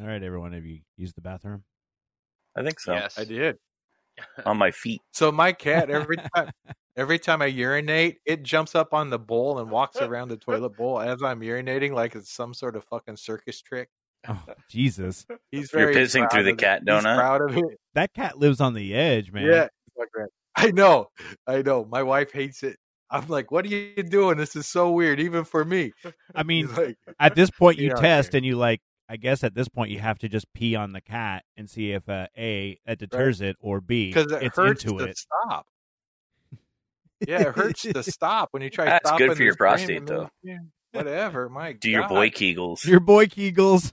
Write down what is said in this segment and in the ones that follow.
All right, everyone, have you used the bathroom? I think so. Yes. I did. On my feet. So my cat every time every time I urinate, it jumps up on the bowl and walks around the toilet bowl as I'm urinating like it's some sort of fucking circus trick. Oh, Jesus. He's You're very pissing through the of it. cat He's donut? proud of it. That cat lives on the edge, man. Yeah. I know. I know. My wife hates it. I'm like, what are you doing? This is so weird, even for me. I mean, like, at this point, you Yeah, test and you like. I guess at this point, you have to just pee on the cat and see if uh, a it deters it or b because it it's hurts into to it. stop. Yeah, it hurts to stop when you try. That's good for your prostate, and then- though. yeah, whatever. My Do your boy Kegels. Your boy Kegels.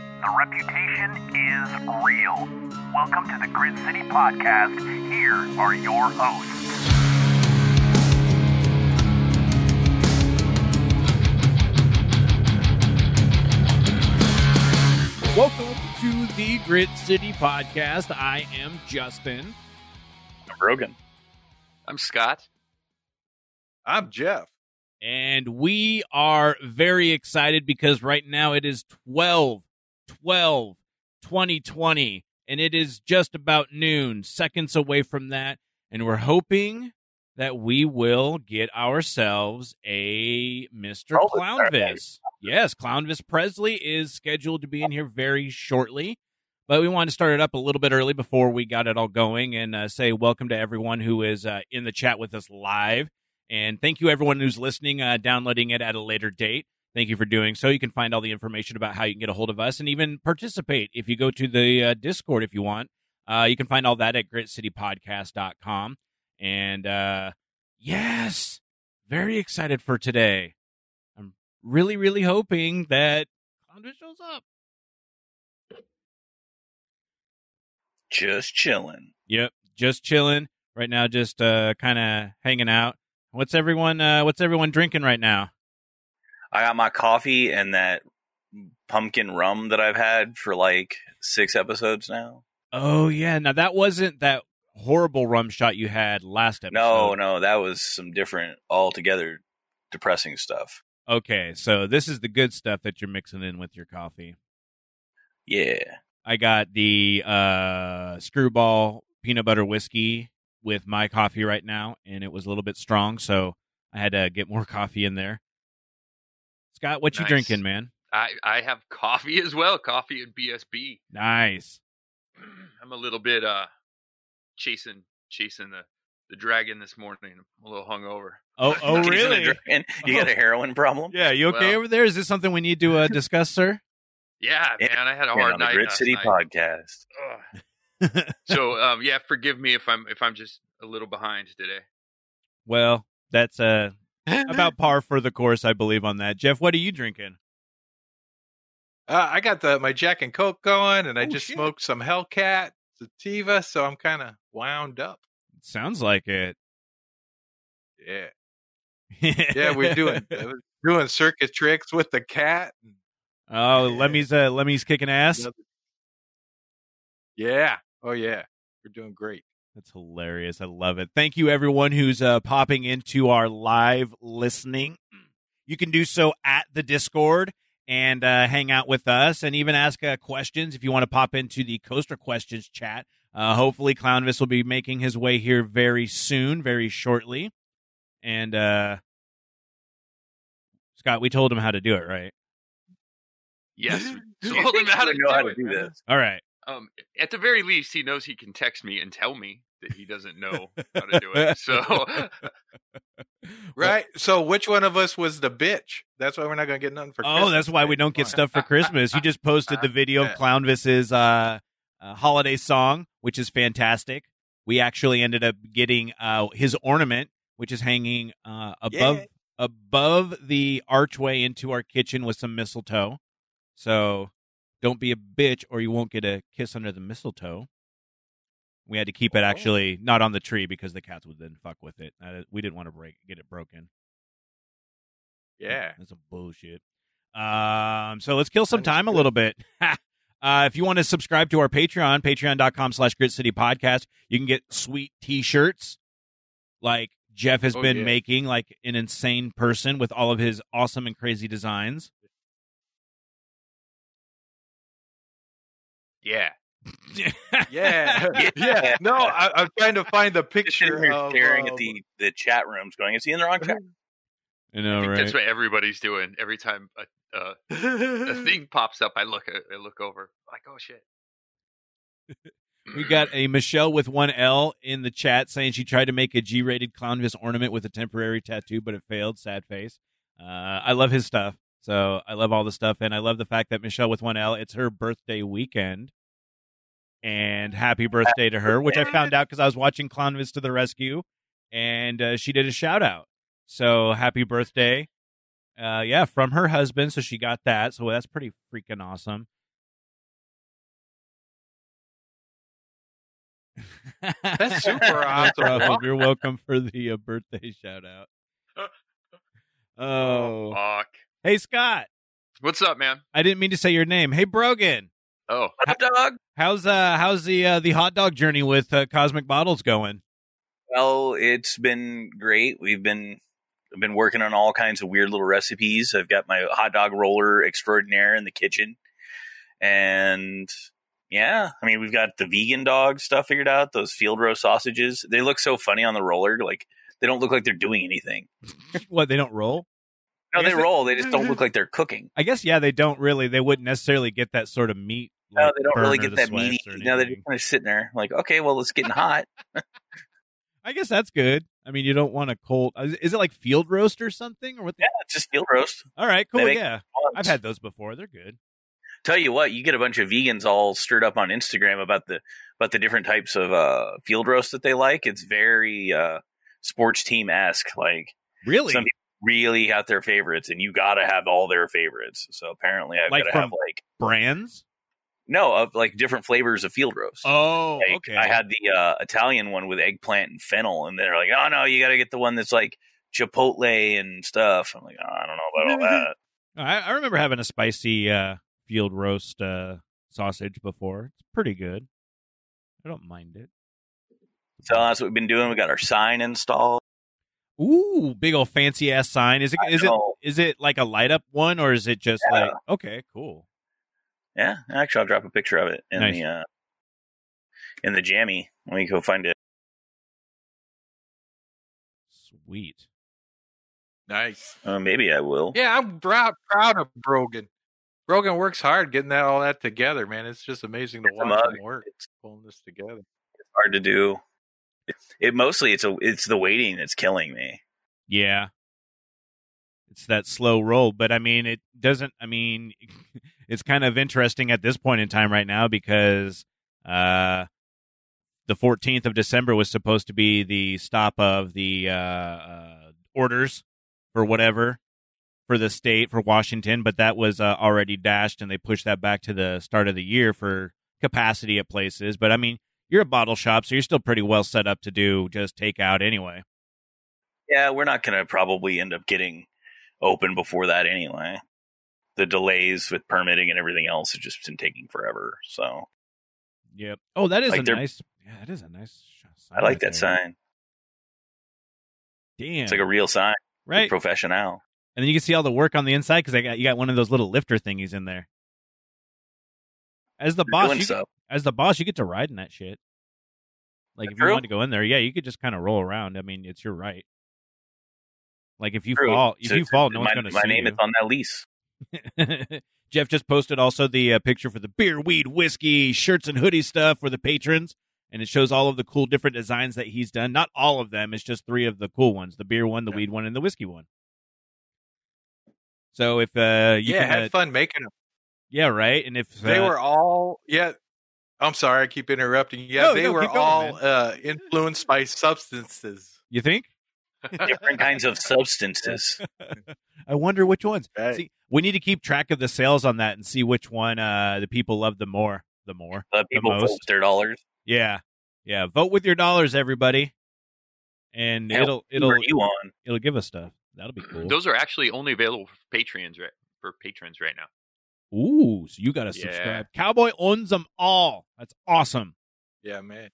The reputation is real. Welcome to the Grit City Podcast. Here are your hosts. Welcome to the Grit City Podcast. I am Justin. I'm Brogan. I'm Scott. I'm Jeff. And we are very excited because right now it is 12 12 2020 and it is just about noon, seconds away from that. And we're hoping that we will get ourselves a Mr. Oh, Clownvis. Yes, Clownvis Presley is scheduled to be in here very shortly. But we wanted to start it up a little bit early before we got it all going and uh, say welcome to everyone who is uh, in the chat with us live. And thank you, everyone who's listening, uh, downloading it at a later date. Thank you for doing so. You can find all the information about how you can get a hold of us and even participate if you go to the uh, Discord if you want. Uh, you can find all that at gritcitypodcast.com. And uh, yes, very excited for today. I'm really, really hoping that Clownvis shows up. Just chilling. Yep, just chilling right now, just uh, kind of hanging out. What's everyone? Uh, what's everyone drinking right now? I got my coffee and that pumpkin rum that I've had for like six episodes now. Oh yeah, now that wasn't that horrible rum shot you had last episode. No, no, that was some different, altogether depressing stuff. Okay, so this is the good stuff that you're mixing in with your coffee. Yeah. I got the uh, screwball peanut butter whiskey with my coffee right now, and it was a little bit strong, so I had to get more coffee in there. Scott, what you drinking, man? I, I have coffee as well. Coffee and BSB. Nice. I'm a little bit uh chasing chasing the the dragon this morning. I'm a little hungover. Oh, oh, Chasing a really? You got a heroin problem? Yeah, you okay Well- over there? Is this something we need to uh, discuss, sir? Yeah, Yeah, man, I had a And hard on the night. Grit last City night. podcast. So um yeah, forgive me if I'm if I'm just a little behind today. well, that's uh, about par for the course, I believe, on that. Jeff, what are you drinking? Uh, I got the my Jack and Coke going, and I Oh, just shit. smoked some Hellcat sativa, so I'm kind of wound up. Sounds like it. Yeah, yeah, we're doing uh, doing circus tricks with the cat. Oh, Yeah. Lemmy's uh, Lemmy's kicking ass. Yeah, oh yeah, we're doing great. That's hilarious. I love it. Thank you, everyone who's uh, popping into our live listening. You can do so at the Discord and uh, hang out with us and even ask uh, questions if you want to pop into the Coaster Questions chat. Uh, hopefully, Clownvis will be making his way here very soon, very shortly. And uh, Scott, we told him how to do it, right? Yes. You told him how to know how do to it, do this. All right. Um at the very least he knows he can text me and tell me that he doesn't know how to do it. So Right. So, which one of us was the bitch? That's why we're not gonna get nothing for. Christmas. Oh, Christmas that's why we don't get stuff for Christmas. You just posted the video of Yeah. Clownvis's uh, uh, holiday song, which is fantastic. We actually ended up getting uh, his ornament, which is hanging uh, above Yeah. above the archway into our kitchen with some mistletoe. So don't be a bitch or you won't get a kiss under the mistletoe. We had to keep it Oh. actually not on the tree because the cats would then fuck with it. Uh, we didn't want to break get it broken. Yeah. That's some bullshit. Um, so let's kill some time a little bit. uh, if you want to subscribe to our Patreon, patreon.com slash Grit City Podcast, you can get sweet t-shirts like Jeff has Oh, been yeah. making like an insane person with all of his awesome and crazy designs. Yeah. Yeah. yeah. No, I, I'm trying to find the picture here of staring um, at the, the chat rooms going, is he in the wrong chat? I know, I think right? that's what everybody's doing. Every time a, a, a thing pops up, I look at, I look over, like, oh shit. We got a Michelle with one L in the chat saying she tried to make a G-rated clownvis ornament with a temporary tattoo, but it failed. Sad face. Uh, I love his stuff, so I love all the stuff, and I love the fact that Michelle with one L. It's her birthday weekend, and happy birthday to her, which I found out because I was watching Clownvis to the rescue, and uh, she did a shout out. So happy birthday, uh, yeah, from her husband. So she got that. So that's pretty freaking awesome. That's super awesome. You're welcome for the uh, birthday shout out. Oh. Fuck. Hey, Scott. What's up, man? I didn't mean to say your name. Hey, Brogan. Oh, Hot dog? How's uh how's the uh, the hot dog journey with uh, Cosmic Bottles going? Well, it's been great. We've been I've been working on all kinds of weird little recipes. I've got my hot dog roller extraordinaire in the kitchen. And yeah, I mean, we've got the vegan dog stuff figured out, those field roast sausages. They look so funny on the roller. Like, they don't look like they're doing anything. what they don't roll? No, they roll. They just don't look like they're cooking. I guess yeah, they don't really. They wouldn't necessarily get that sort of meat. No, they don't really get that meaty. No, they're just kind of sitting there, like, okay, well, it's getting hot. I guess that's good. I mean, you don't want a cold. Is is it like field roast or something, or what? The, Yeah, it's just field roast. All right, cool. Yeah, I've had those before. They're good. tell you what, you get a bunch of vegans all stirred up on Instagram about the about the different types of uh, field roast that they like. It's very uh, sports team esque. Like Really? some people really got their favorites, and you got to have all their favorites. So apparently, I've Like got to have like Brands? No of like different flavors of field roast. Oh, Like, okay. I had the uh, Italian one with eggplant and fennel, and they're like, "Oh no, you got to get the one that's like chipotle and stuff." I'm like, oh, "I don't know about all that." I, I remember having a spicy uh, field roast uh, sausage before. It's pretty good. I don't mind it. So that's what we've been doing. We got our sign installed. Ooh, big old fancy ass sign. Is it I is it know. is it like a light up one or is it just Yeah. like okay, cool. Yeah, actually, I'll drop a picture of it in Nice. the uh, in the jammy. Let me go find it. Sweet. Nice. Uh, maybe I will. Yeah, I'm proud proud of Brogan. Brogan works hard getting that all that together, man. It's just amazing to It's watch him work It's pulling this together. It's hard to do. It, it mostly it's a it's the waiting that's killing me. Yeah. It's that slow roll, but I mean it doesn't I mean it's kind of interesting at this point in time right now because uh the 14th of December was supposed to be the stop of the uh, uh orders for whatever for the state for Washington, but that was uh, already dashed and they pushed that back to the start of the year for capacity at places. But I mean, you're a bottle shop, so you're still pretty well set up to do just takeout anyway. Yeah, we're not going to probably end up getting open before that anyway. The delays with permitting and everything else have just been taking forever. So Yep. Oh, that is Like a nice. Yeah, that is a nice sign. I like that there. sign. Damn. It's like a real sign, right. professional. and then you can see all the work on the inside because I got you got one of those little lifter thingies in there. As the They're boss, you, as the boss, you get to ride in that shit. Like if you True. want to go in there, yeah, you could just kind of roll around. I mean, it's your right. Like if you True. fall, if So you it's- fall, no my, one's going to my name you. is on that lease. Jeff just posted also the uh, picture for the beer, weed, whiskey, shirts, and hoodie stuff for the patrons. And it shows all of the cool different designs that he's done. Not all of them. It's just three of the cool ones the beer one, the Yeah. weed one, and the whiskey one. So if uh, you yeah, can, uh, had fun making them. yeah, right. And if They uh, were all yeah. I'm sorry, I keep interrupting. Yeah, No, they no, were going, all uh, influenced by substances. you think different kinds of substances. I wonder which ones. Right. See, we need to keep track of the sales on that and see which one uh, the people love the more. The more. Let people most. vote their dollars. Yeah, yeah. Vote with your dollars, everybody, and Hell, it'll it'll you on? it'll give us stuff. That'll be cool. Those are actually only available for patrons right for patrons right now. Ooh, so you got to Yeah. subscribe. Cowboy owns them all. That's awesome. Yeah, man.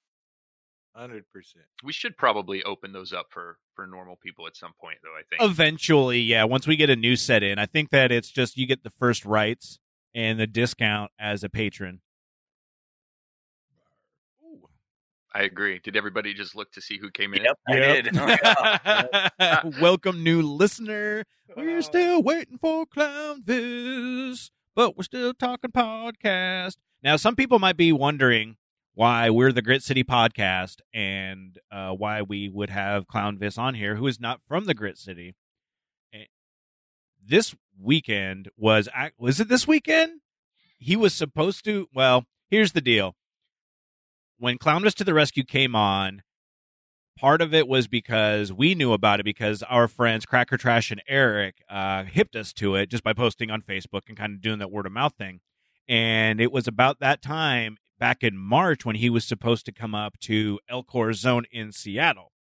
Hundred percent. We should probably open those up for for normal people at some point, though. I think. Eventually, yeah. Once we get a new set in, I think that it's just you get the first rights and the discount as a patron. I agree. Did everybody just look to see who came in? Yep, I Yep. did. Oh, yeah. Welcome, new listener. We're still waiting for Clownvis, but we're still talking podcast. Now, some people might be wondering why we're the Grit City podcast and uh, why we would have Clown Clownvis on here, who is not from the Grit City. Eh, This weekend was was it this weekend? He was supposed to. Well, here's the deal. When Clown Clownvis to the Rescue came on, part of it was because we knew about it because our friends Cracker Trash and Eric uh, hipped us to it just by posting on Facebook and kind of doing that word of mouth thing. And it was about that time back in March when he was supposed to come up to El Corazon in Seattle.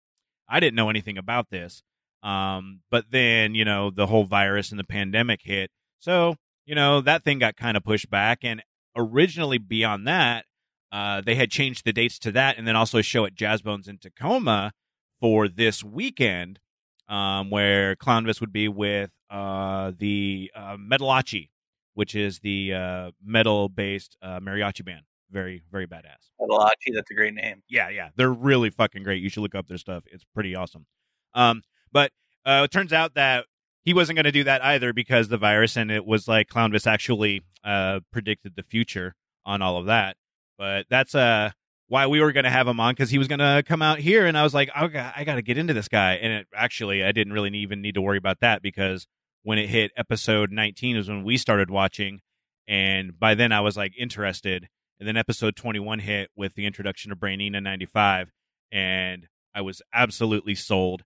I didn't know anything about this. Um, but then, you know, the whole virus and the pandemic hit. So, you know, that thing got kind of pushed back. And originally, beyond that, uh, they had changed the dates to that and then also a show at Jazz Bones in Tacoma for this weekend, um, where Clownvis would be with uh, the uh, Metalachi, which is the uh, metal based uh, mariachi band. Very, very badass. Malachi, that's a great name. Yeah, yeah, they're really fucking great. You should look up their stuff. It's pretty awesome. Um, but uh, it turns out that he wasn't going to do that either because the virus, and it was like Clownvis actually uh, predicted the future on all of that. But that's uh why we were going to have him on because he was going to come out here, and I was like, I got, I got to get into this guy. And it, actually, I didn't really even need to worry about that because when it hit episode 19 was when we started watching, and by then I was like interested. And then episode 21 hit with the introduction of Brainina 95, and I was absolutely sold.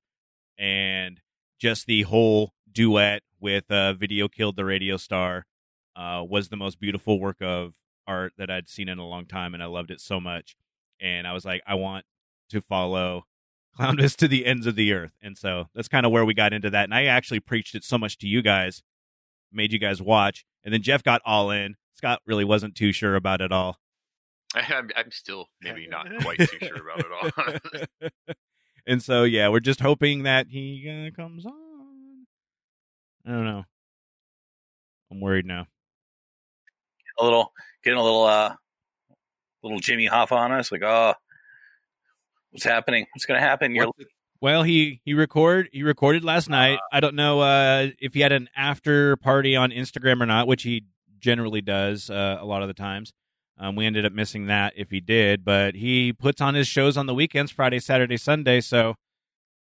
And just the whole duet with uh, Video Killed the Radio Star uh, was the most beautiful work of art that I'd seen in a long time, and I loved it so much. And I was like, I want to follow Clownvis to the ends of the earth. And so that's kind of where we got into that. And I actually preached it so much to you guys, made you guys watch. And then Jeff got all in. Scott really wasn't too sure about it all. I'm, I'm still maybe not quite too sure about it all. and so yeah, we're just hoping that he uh, comes on. I don't know. I'm worried now. A little, getting a little, uh, little Jimmy Hoffa on us. Like, oh, what's happening? What's going to happen? You're Well, he he record he recorded last night. I don't know uh, if he had an after party on Instagram or not, which he generally does uh, a lot of the times. Um, we ended up missing that if he did, but he puts on his shows on the weekends, Friday, Saturday, Sunday. So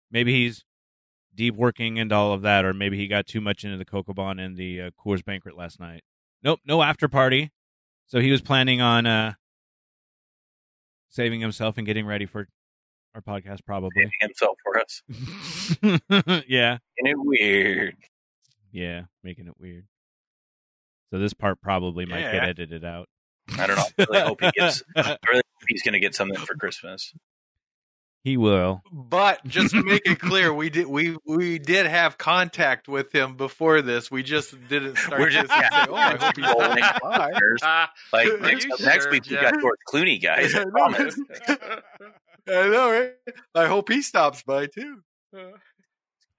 maybe he's deep working into all of that, or maybe he got too much into the Cocobon and the uh, Coors banquet last night. Nope, no after party. So he was planning on uh, saving himself and getting ready for our podcast, probably. himself for us. yeah, Isn't it weird? yeah, making it weird. So this part probably might get edited out. I don't know. I really hope he gets. I really hope he's going to get something for Christmas. He will. But just to make it clear, we did we we did have contact with him before this. We just didn't start. We're just- and yeah. say, oh, I hope he's Rolling fine. Ah, Like next, you next sure, week we Jeff? got George Clooney, guys. I I know. I right? I hope he stops by too. Uh.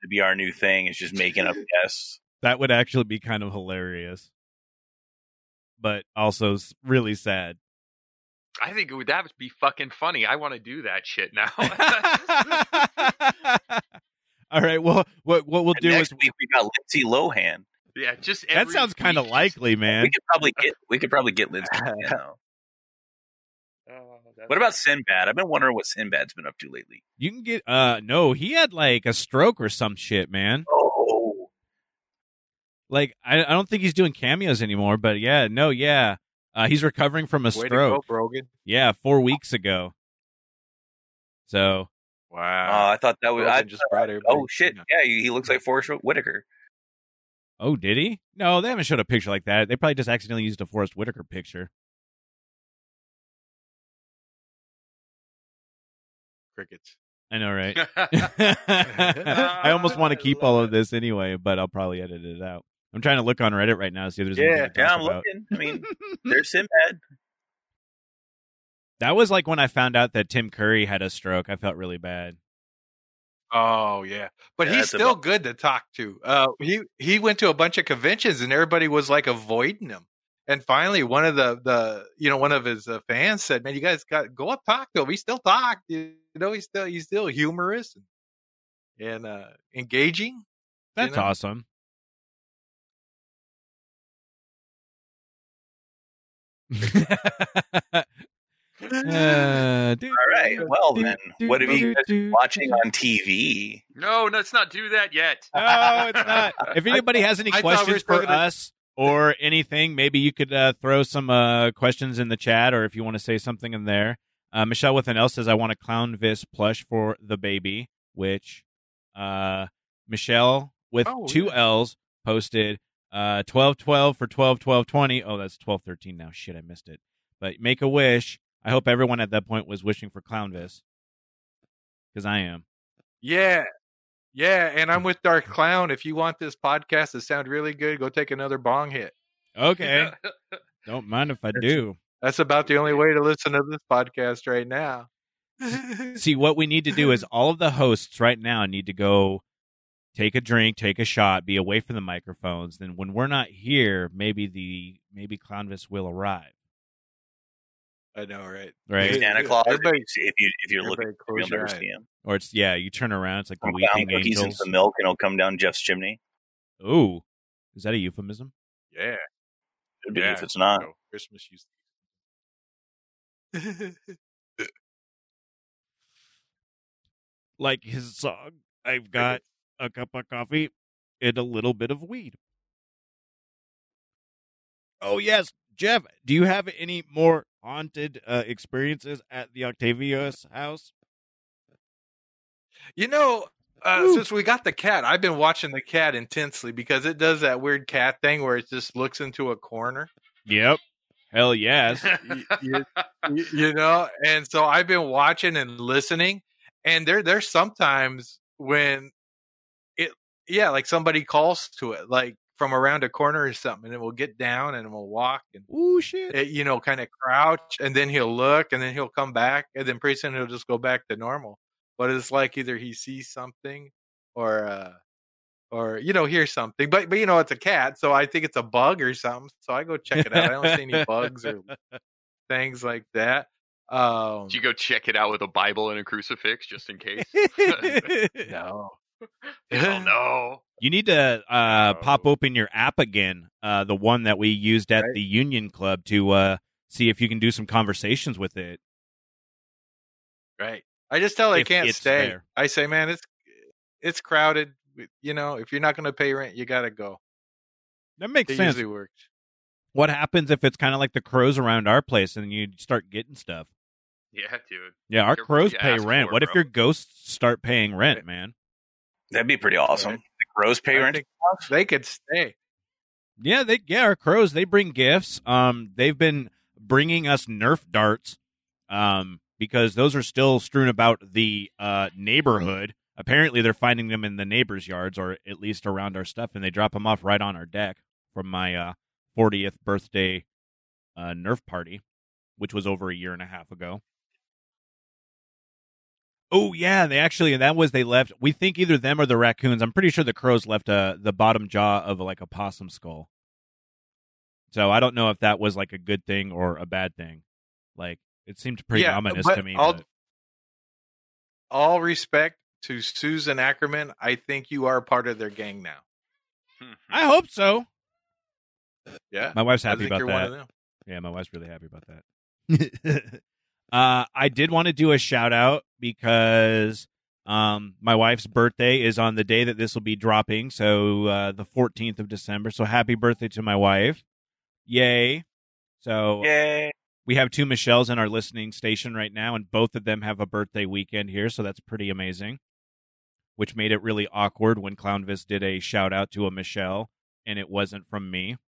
To be our new thing is just making up guests. That would actually be kind of hilarious, but also really sad. I think it would that would be fucking funny. I want to do that shit now. All right. Well, what what we'll And do next is week we got Lindsay Lohan. yeah, just that sounds kind of likely, man. We could probably get. We could probably get Lindsay. Lohan, though. just- Oh, that's- What about Sinbad? I've been wondering what Sinbad's been up to lately. You can get. Uh, no, he had like a stroke or some shit, man. Oh, Like I, I don't think he's doing cameos anymore. But yeah, no, yeah, uh, he's recovering from a Way to go, stroke. Brogan. Yeah, four weeks ago. So Oh, Wow. I thought that was. I, just brought everybody. oh shit! Yeah, he, he looks like Forest Whitaker. Oh, did he? No, they haven't showed a picture like that. They probably just accidentally used a Forest Whitaker picture. Crickets. I know, right? I almost want to keep all of this anyway, but I'll probably edit it out. I'm trying to look on Reddit right now to see if there's Yeah, to Yeah, I'm about. looking. I mean, there's Sinbad. That was like when I found out that Tim Curry had a stroke. I felt really bad. Oh yeah, but Yeah, he's still about- good to talk to. Uh, he he went to a bunch of conventions and everybody was like avoiding him. And finally, one of the the you know one of his uh, fans said, "Man, you guys got go up talk to him. He still talk. You know, he's still he's still humorous and, and uh, engaging." That's know? awesome. Uh, All right. Well then, what have you guys been watching on TV? no, let's not do that yet. No, it's not. If anybody has any I thought we were questions still for gonna- us or anything, maybe you could uh, throw some uh, questions in the chat, or if you want to say something in there. Uh, Michelle with an L says, "I want a Clownvis plush for the baby," which uh, Michelle with Oh, two yeah. L's posted uh, twelve twelve for twelve twelve twenty. Oh, that's twelve thirteen now. Shit, I missed it. But make a wish. I hope everyone at that point was wishing for Clownvis because I am. Yeah, yeah, and I'm with Dark Clown. If you want this podcast to sound really good, go take another bong hit. Okay, don't mind if I do. That's about the only way to listen to this podcast right now. See, what we need to do is all of the hosts right now need to go take a drink, take a shot, be away from the microphones. Then when we're not here, maybe the maybe Clownvis will arrive. I know, right? Right. Yeah. Santa Claus. If Everybody- you, if you if you're looking, Everybody you'll never eyes. see him. Or it's yeah, you turn around, it's like the weeping cookies and angels. some milk, and it'll come down Jeff's chimney. Ooh, is that a euphemism? Yeah. Could be yeah. if it's not. So, Christmas used Like his song, I've got a cup of coffee and a little bit of weed. Oh yes, Jeff. Do you have any more haunted uh, experiences at the Octavius house? You know, uh, since we got the cat, I've been watching the cat intensely because it does that weird cat thing where it just looks into a corner. Yep. Hell yes. you, you- you- you know, and so I've been watching and listening, and there there's sometimes when it yeah, like somebody calls to it, like from around a corner or something, and it will get down and it will walk and Ooh shit. it, you know, kind of crouch, and then he'll look, and then he'll come back, and then pretty soon he'll just go back to normal. But it's like either he sees something, or uh, or you know, hears something. But but you know, it's a cat, so I think it's a bug or something. So I go check it out. I don't see any bugs or things like that. Um, Did you go check it out with a Bible and a crucifix just in case? no, oh no. You need to uh, No. pop open your app again, uh, the one that we used at Right. the Union Club to uh, see if you can do some conversations with it. right. I just tell I If can't stay. there. I say, man, it's it's crowded. You know, if you're not going to pay rent, you got to go. That makes It sense. usually works. What happens if it's kind of like the crows around our place and you start getting stuff? Yeah, dude. Yeah, our Careful what crows pay rent. for, what if your ghosts start paying rent, man? That'd be pretty awesome. Right. The crows pay I rent. they could stay. Yeah, they yeah, our crows they bring gifts. Um, they've been bringing us Nerf darts, um, because those are still strewn about the uh neighborhood. Apparently, they're finding them in the neighbors' yards or at least around our stuff, and they drop them off right on our deck from my uh 40th birthday uh Nerf party, which was over a year and a half ago. Oh yeah, they actually and that was they left. We think either them or the raccoons. I'm pretty sure the crows left uh, the bottom jaw of like a possum skull. So I don't know if that was like a good thing or a bad thing. Like it seemed pretty Yeah, ominous to me. I'll- but- All respect to Susan Ackerman. I think you are part of their gang now. I hope so. Yeah, My wife's I happy think about you're one that. of them. Yeah, my wife's really happy about that. uh, I did want to do a shout out because um, my wife's birthday is on the day that this will be dropping, so uh, the 14th of December. So happy birthday to my wife! Yay! So Yay! we have two Michelles in our listening station right now, and both of them have a birthday weekend here, so that's pretty amazing. Which made it really awkward when Clownvis did a shout out to a Michelle, and it wasn't from me.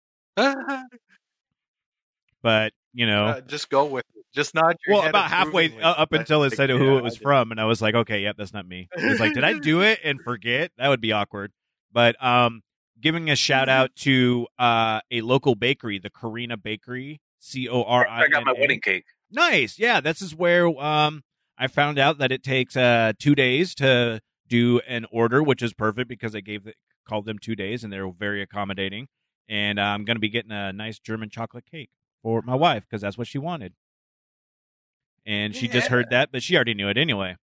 But you know, Uh, just go with it. Just nod your well, about halfway up until it said yeah, who it was from, and I was like, okay, yep, that's not me. It's like, did I do it and forget? That would be awkward. But um, giving a shout out to uh, a local bakery, the Corina Bakery, C O R I. I got my wedding cake. Nice, yeah. This is where um I found out that it takes uh two days to do an order, which is perfect because I gave the, called them two days and they're very accommodating. And uh, I'm going to be getting a nice German chocolate cake for my wife because that's what she wanted. And she just heard that, but she already knew it anyway.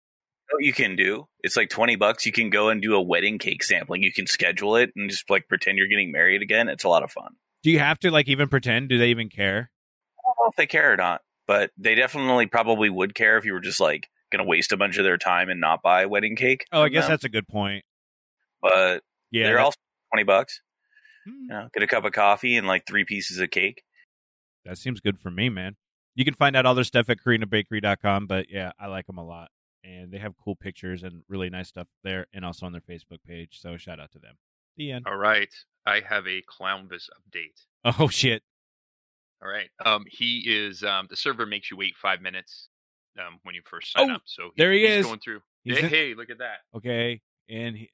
What you can do? It's like twenty bucks. You can go and do a wedding cake sampling. You can schedule it and just like pretend you're getting married again. It's a lot of fun. Do you have to like even pretend? Do they even care? I don't know if they care or not, but they definitely probably would care if you were just like going to waste a bunch of their time and not buy a wedding cake. Oh, I guess them. that's a good point. But Yeah, they're also twenty bucks. Hmm. You know, get a cup of coffee and like three pieces of cake. That seems good for me, man. You can find out all their stuff at corinabakery.com, but yeah, I like them a lot. And they have cool pictures and really nice stuff there and also on their Facebook page. So shout out to them. The end. All right. I have a Clownvis update. Oh, shit. All right. Um, he is um, the server makes you wait five minutes um, when you first sign Oh, up. So there he he's is. going through. He's hey, in- hey, look at that. Okay. And he.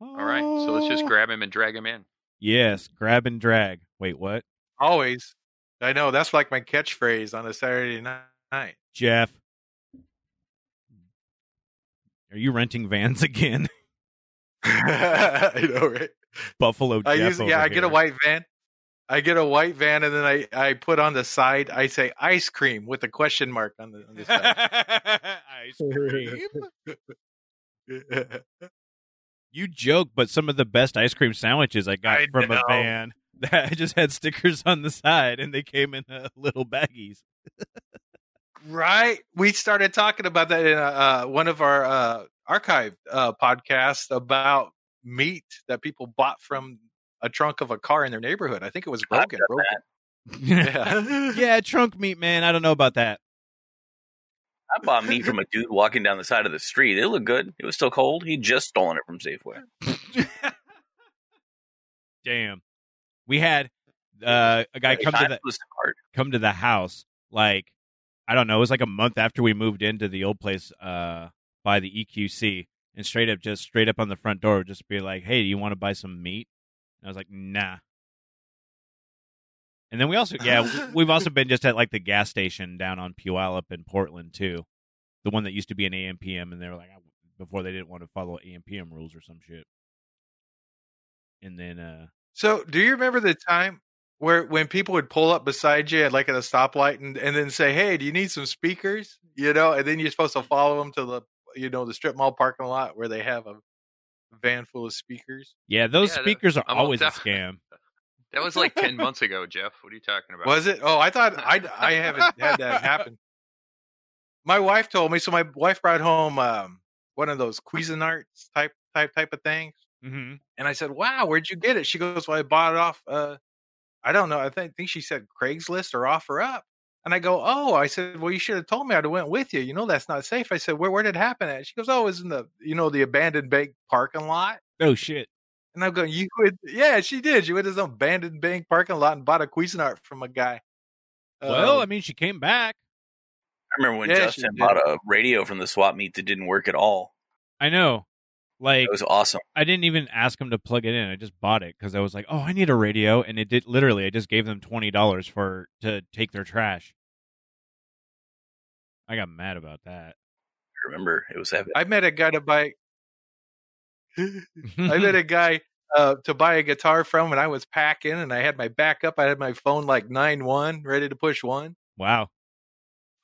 All right. So let's just grab him and drag him in. Yes, grab and drag. Wait, what? Always. I know. That's like my catchphrase on a Saturday night. Jeff. Are you renting vans again? I know, right? Buffalo I Jeff. use yeah. I get a white van. I get a white van, and then I I put on the side. I say ice cream with a question mark on the on the side. ice cream. You joke, but some of the best ice cream sandwiches I got I from a van that I just had stickers on the side and they came in uh, little baggies. Right. We started talking about that in uh, one of our uh, archive uh, podcasts about meat that people bought from a trunk of a car in their neighborhood. I think it was broken. broken. yeah. Yeah. trunk meat, man. I don't know about that. I bought meat from a dude walking down the side of the street. It looked good. It was still cold. He'd just stolen it from Safeway. Damn. We had uh, a guy come to the come to the house like I don't know, it was like a month after we moved into the old place uh by the EQC and straight up just straight up on the front door would just be like, "Hey, do you want to buy some meat?" And I was like, "Nah." And then we also yeah, we- we've also been just at like the gas station down on Puyallup in Portland too. The one that used to be an AMPM, and they were like before they didn't want to follow AMPM rules or some shit. And then uh So, do you remember the time where when people would pull up beside you at like at a stoplight and, and then say, "Hey, do you need some speakers?" You know, and then you're supposed to follow them to the you know the strip mall parking lot where they have a van full of speakers. yeah, those Yeah, that- speakers are I'm always a scam. That was like 10 months ago, Jeff. What are you talking about? Was it? Oh, I thought I I haven't had that happen. My wife told me. So my wife brought home um, one of those Cuisinarts type type type of things, Mhm. and I said, "Wow, where'd you get it?" She goes, "Well, I bought it off. Uh, I don't know. I think think she said Craigslist or Offer Up." And I go, "Oh," I said, "Well, you should have told me. I'd have went with you. You know that's not safe." I said, "Where where did it happen at?" She goes, "Oh, it was in the you know the abandoned bank parking lot." Oh shit. And I'm going, "You would?" Yeah, she did. She went to some abandoned bank parking lot and bought a Cuisinart from a guy. Well, Um, I mean, she came back. I remember when Yeah, Justin bought a radio from the swap meet that didn't work at all. I know. Like It was awesome. I didn't even ask them to plug it in. I just bought it because I was like, "Oh, I need a radio," and it did. Literally, I just gave them twenty dollars for to take their trash. I got mad about that. I remember it was heavy. I met a guy to buy. I met a guy uh, to buy a guitar from when I was packing, and I had my backup. I had my phone like nine one, ready to push one. wow.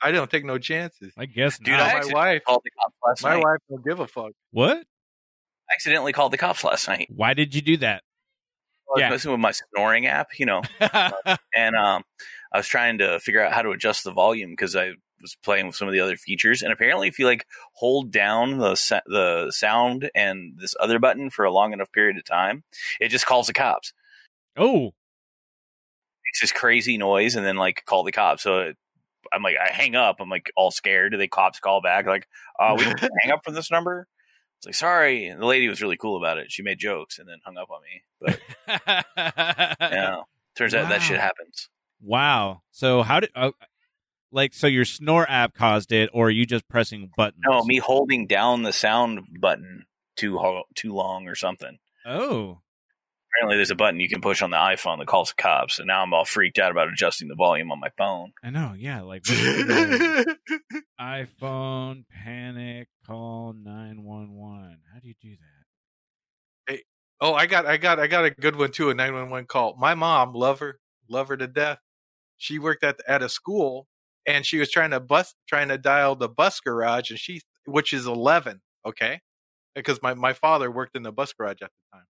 I don't take no chances. I guess Dude, not. I my wife, called the cops last my night. wife don't give a fuck. what? Accidentally called the cops last night. Why did you do that? I was Yeah. messing with my snoring app, you know, and um, I was trying to figure out how to adjust the volume because I was playing with some of the other features. And apparently, if you like hold down the sa- the sound and this other button for a long enough period of time, it just calls the cops. oh, it's this crazy noise and then like call the cops. So it, I'm like, I hang up. I'm like all scared. Do the cops call back? Like, uh, we hang up from this number. It's like, sorry. And the lady was really cool about it. She made jokes and then hung up on me. But yeah, turns out that shit happens. wow. So how did uh, like so your snore app caused it, or are you just pressing buttons? No, me holding down the sound button too ho- too long or something. Oh, Apparently, there's a button you can push on the iPhone that calls the cops, and now I'm all freaked out about adjusting the volume on my phone. I know. Yeah, like what is the iPhone panic call nine one one. How do you do that? Hey, Oh, I got, I got, I got a good one too. A nine one one call. My mom, love her, love her to death. She worked at at a school, and she was trying to bus, trying to dial the bus garage, and she, which is eleven, okay, because my my father worked in the bus garage at the time,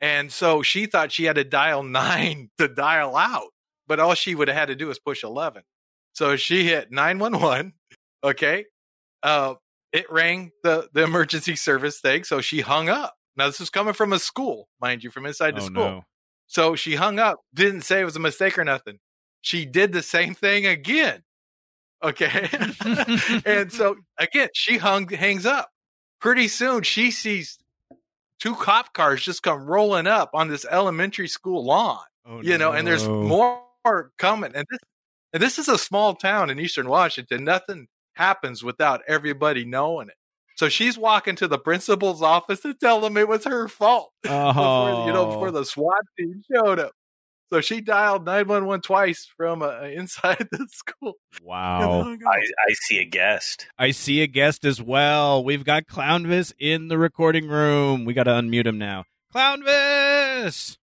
and so she thought she had to dial nine to dial out, but all she would have had to do was push eleven. So she hit nine one one, okay. Uh, it rang the the emergency service thing, so she hung up. Now this is coming from a school, mind you, from inside the oh school. no. So she hung up, didn't say it was a mistake or nothing. She did the same thing again. Okay. and so again, she hung hangs up. Pretty soon she sees two cop cars just come rolling up on this elementary school lawn. Oh, You know, and there's more coming. And this and this is a small town in eastern Washington. Nothing happens without everybody knowing it. So she's walking to the principal's office to tell them it was her fault before, you know, before Oh. the SWAT team showed up. So she dialed 911 twice from uh, inside the school. Wow. I, I see a guest. I see a guest as well. We've got Clownvis in the recording room. We got to unmute him now. Clownvis!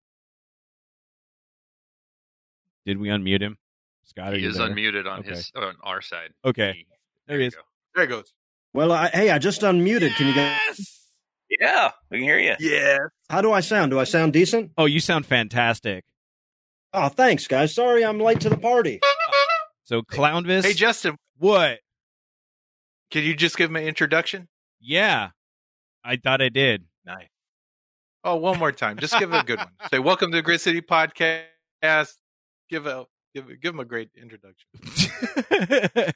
Did we unmute him? Scott, are He is there? unmuted on Okay. his on our side. Okay. He- There he is. go. There it goes. Well, I, hey, I just unmuted. Can you guys? Yeah, we can hear you. Yeah. How do I sound? Do I sound decent? Oh, you sound fantastic. Oh, thanks, guys. Sorry I'm late to the party. So, Clownvis. Hey, Justin, what? can you just give me an introduction? Yeah. I thought I did. Nice. Oh, one more time. Just give it a good one. Say, welcome to the Grit City Podcast. Give a give give them a great introduction.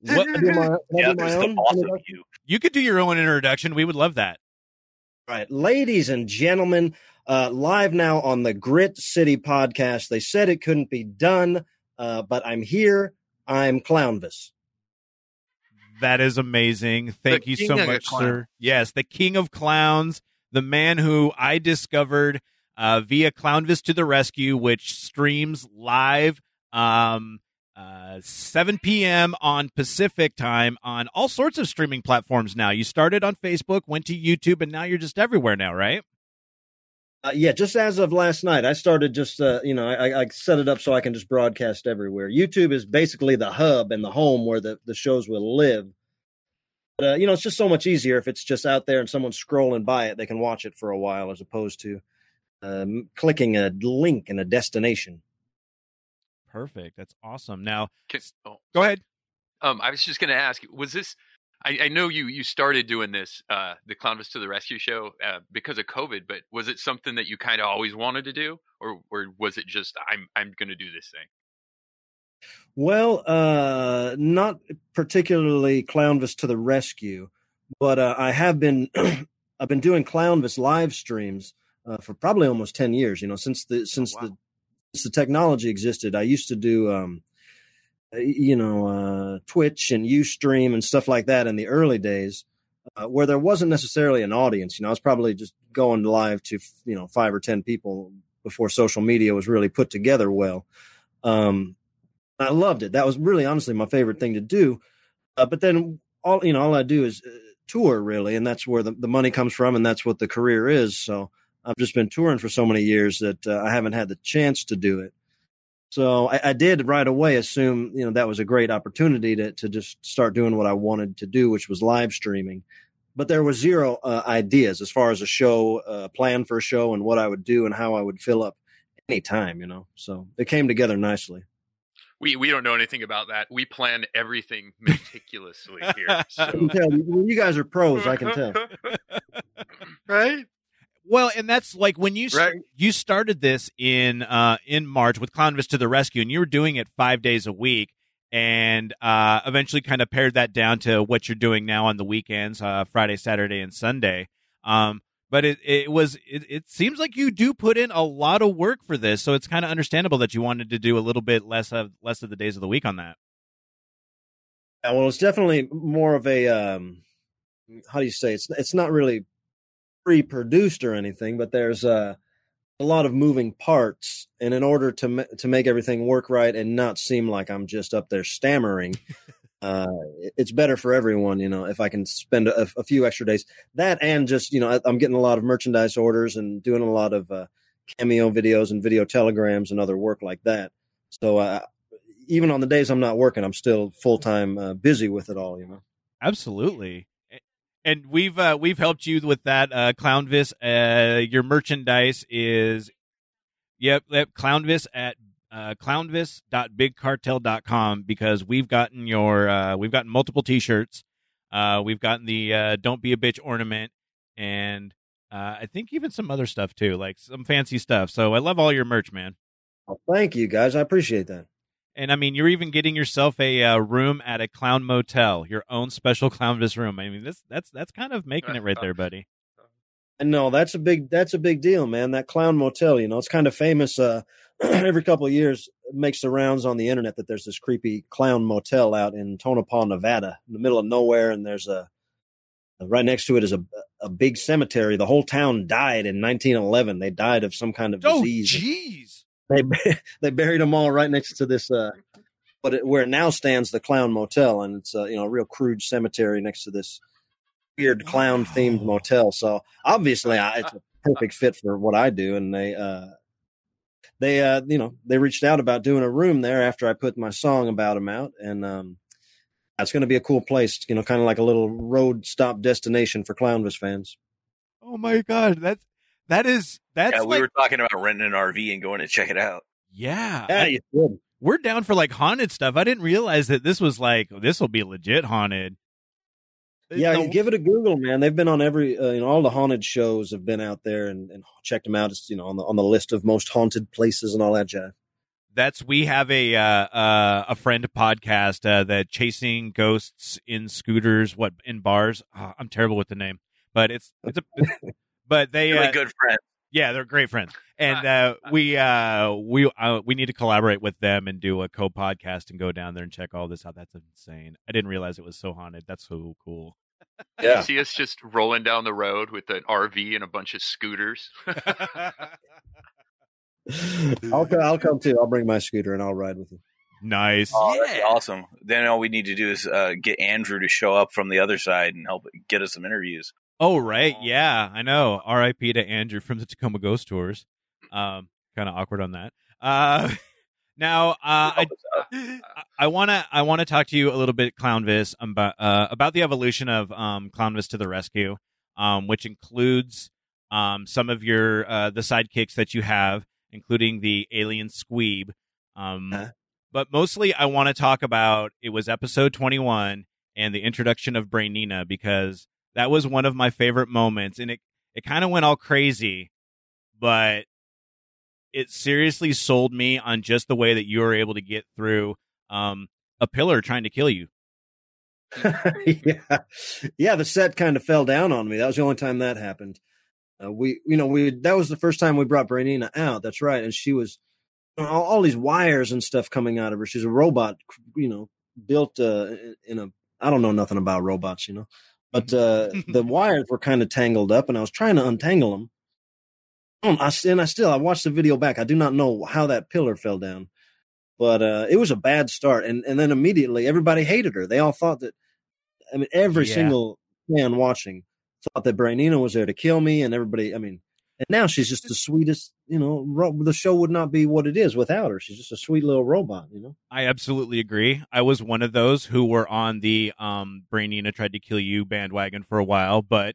what? Can my, can Yeah, do my own boss introduction? you. You could do your own introduction. We would love that. Right. Ladies and gentlemen, uh, live now on the Grit City podcast. They said it couldn't be done, uh, but I'm here. I'm Clownvis. That is amazing. Thank The you so much, sir. Yes, the king of clowns, the man who I discovered uh, via Clownvis to the Rescue, which streams live um, uh, 7 p.m. on Pacific time on all sorts of streaming platforms now. You started on Facebook, went to YouTube, and now you're just everywhere now, right? Uh, yeah, just as of last night, I started just, uh, you know, I, I set it up so I can just broadcast everywhere. YouTube is basically the hub and the home where the, the shows will live. But, uh, you know, it's just so much easier if it's just out there and someone's scrolling by it, they can watch it for a while as opposed to um, clicking a link in a destination. Perfect. That's awesome. Now, Can- oh, go ahead. Um, I was just going to ask, was this? I, I know you you started doing this, uh, the Clownvis to the Rescue show, uh, because of COVID. But was it something that you kind of always wanted to do, or or was it just I'm I'm going to do this thing? Well, uh, not particularly Clownvis to the rescue, but uh, I have been I've been doing Clownvis live streams uh, for probably almost ten years. You know, since the since wow. the since the technology existed, I used to do um, uh, you know uh, Twitch and UStream and stuff like that in the early days, uh, where there wasn't necessarily an audience. You know, I was probably just going live to you know five or ten people before social media was really put together well. Um, I loved it. That was really honestly my favorite thing to do. Uh, but then all you know, all I do is uh, tour really, and that's where the, the money comes from, and that's what the career is. So I've just been touring for so many years that uh, I haven't had the chance to do it. So I, I did right away assume you know that was a great opportunity to to just start doing what I wanted to do, which was live streaming. But there was zero uh, ideas as far as a show, uh, plan for a show, and what I would do and how I would fill up any time. You know, so it came together nicely. We we don't know anything about that. We plan everything meticulously here. I can tell you, you guys are pros. I can tell. Right? Well, and that's like when you Right. you started this in uh in March with Clownvis to the rescue, and you were doing it five days a week, and uh eventually kind of pared that down to what you're doing now on the weekends, uh Friday, Saturday, and Sunday. Um, but it it was it, it seems like you do put in a lot of work for this, so it's kind of understandable that you wanted to do a little bit less of less of the days of the week on that. Yeah, well, it's definitely more of a um, how do you say? It's it's not really pre-produced or anything, but there's uh, a lot of moving parts, and in order to ma- to make everything work right and not seem like I'm just up there stammering, uh, it's better for everyone, you know, if I can spend a, a few extra days. That and just you know, I, I'm getting a lot of merchandise orders and doing a lot of uh, cameo videos and video telegrams and other work like that. So uh, even on the days I'm not working, I'm still full time uh, busy with it all. You know. Absolutely. And we've uh, we've helped you with that, uh, Clownvis. Uh, your merchandise is, yep, yep Clownvis at uh, clownvis.bigcartel.com because we've gotten your uh, we've gotten multiple T-shirts. Uh, we've gotten the uh, "Don't Be a Bitch" ornament, and uh, I think even some other stuff too, like some fancy stuff. So I love all your merch, man. Well, thank you guys. I appreciate that. And I mean, you're even getting yourself a uh, room at a clown motel, your own special clownvis room. I mean, this that's that's kind of making it right there, buddy. And no, that's a big that's a big deal, man. That clown motel, you know, it's kind of famous. Uh, every couple of years, makes the rounds on the internet that there's this creepy clown motel out in Tonopah, Nevada, in the middle of nowhere, and there's a right next to it is a a big cemetery. The whole town died in 1911. They died of some kind of Oh, disease. jeez. They they buried them all right next to this uh but it, where it now stands the clown motel and it's uh, you know a real crude cemetery next to this weird clown themed motel. So obviously I, it's a perfect fit for what i do and they uh they uh you know they reached out about doing a room there after i put my song about them out and um it's going to be a cool place you know kind of like a little road stop destination for clownvis fans. Oh my god, that's that is that's yeah, we like were talking about renting an RV and going to check it out. yeah. yeah I- you we're down for like haunted stuff. I didn't realize that this was like this will be legit haunted. Yeah, No- give it a Google, man. They've been on every, uh, you know, all the haunted shows have been out there and, and checked them out. It's you know on the on the list of most haunted places and all that jazz. that's we have a uh, uh, a friend podcast uh, that chasing ghosts in scooters, what in bars. Uh, I'm terrible with the name, but it's it's a but they Really uh, good friends. yeah they're great friends, and uh, we uh, we uh, we need to collaborate with them and do a co podcast and go down there and check all this out. That's insane. I didn't realize it was so haunted. That's so cool. You see us just rolling down the road with an RV and a bunch of scooters. I'll co- I'll come too. I'll bring my scooter and I'll ride with you. nice. Oh, that'd be awesome. Then all we need to do is uh, get Andrew to show up from the other side and help get us some interviews. Oh right, yeah, I know. R.I.P. to Andrew from the Tacoma Ghost Tours. Um, kind of awkward on that. Uh, now, uh, I out. I want to I want to talk to you a little bit, Clownvis, about uh, about the evolution of um, Clownvis to the rescue, um, which includes um, some of your uh, the sidekicks that you have, including the alien squeeb. Um, Huh? But mostly, I want to talk about it was episode twenty one and the introduction of Brainina because that was one of my favorite moments, and it it kind of went all crazy, but it seriously sold me on just the way that you were able to get through um, a pillar trying to kill you. yeah, yeah. The set kind of fell down on me. That was the only time that happened. Uh, we, you know, we that was the first time we brought Brainina out. That's right, and she was all, all these wires and stuff coming out of her. She's a robot, you know, built uh, in a. I don't know nothing about robots, you know, but uh, the wires were kind of tangled up, and I was trying to untangle them. Um, I, and I still I watched the video back. I do not know how that pillar fell down, but uh, it was a bad start. And and then immediately everybody hated her. They all thought that. I mean, every Yeah. single man watching thought that Brainina was there to kill me, and everybody. I mean, and now she's just the sweetest. You know, ro- the show would not be what it is without her. She's just a sweet little robot. You know. I absolutely agree. I was one of those who were on the um, Brainina tried to kill you bandwagon for a while, but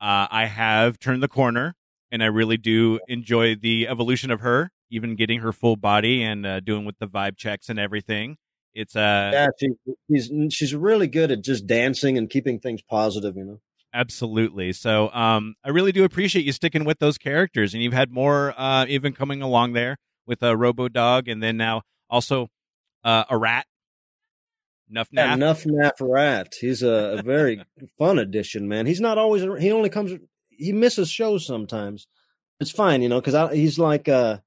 uh, I have turned the corner, and I really do enjoy the evolution of her, even getting her full body and uh, doing with the vibe checks and everything. It's uh, Yeah, she, she's she's really good at just dancing and keeping things positive. You know. Absolutely. So um, I really do appreciate you sticking with those characters, and you've had more uh, even coming along there with a uh, Robo Dog, and then now also uh, a rat. Nuff Yeah, Naff. Nuff Naff Rat. He's a, a very fun addition, man. He's not always. He only comes. He misses shows sometimes. It's fine, you know, because he's like uh